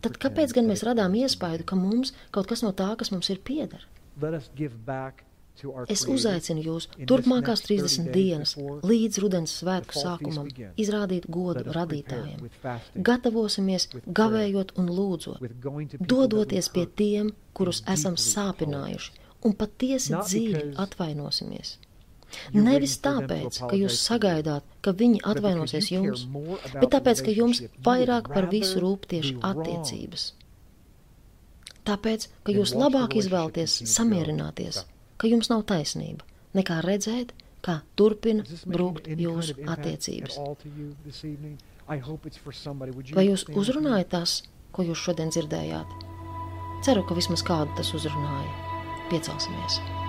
Tad kāpēc gan mēs radām iespēju, ka mums kaut kas no tā, kas mums ir, pieder? Es uzaicinu jūs turpmākās 30 dienas līdz rudens svētku sākumam izrādīt godu radītājiem. Gatavosimies gavējot un lūdzot, dodoties pie tiem, kurus esam sāpinājuši, un patiesi dziļi atvainosimies. Nevis tāpēc, ka jūs sagaidāt, ka viņi atvainosies jums, bet tāpēc, ka jums vairāk par visu rūp tieši attiecības. Tāpēc, ka jūs labāk izvēlaties samierināties ka jums nav taisnība, nekā redzēt, kā turpina brūkt jūsu attiecības. Vai jūs uzrunājat tas, ko jūs šodien dzirdējāt? Ceru, ka vismaz kādu tas uzrunāja. Piecelsimies!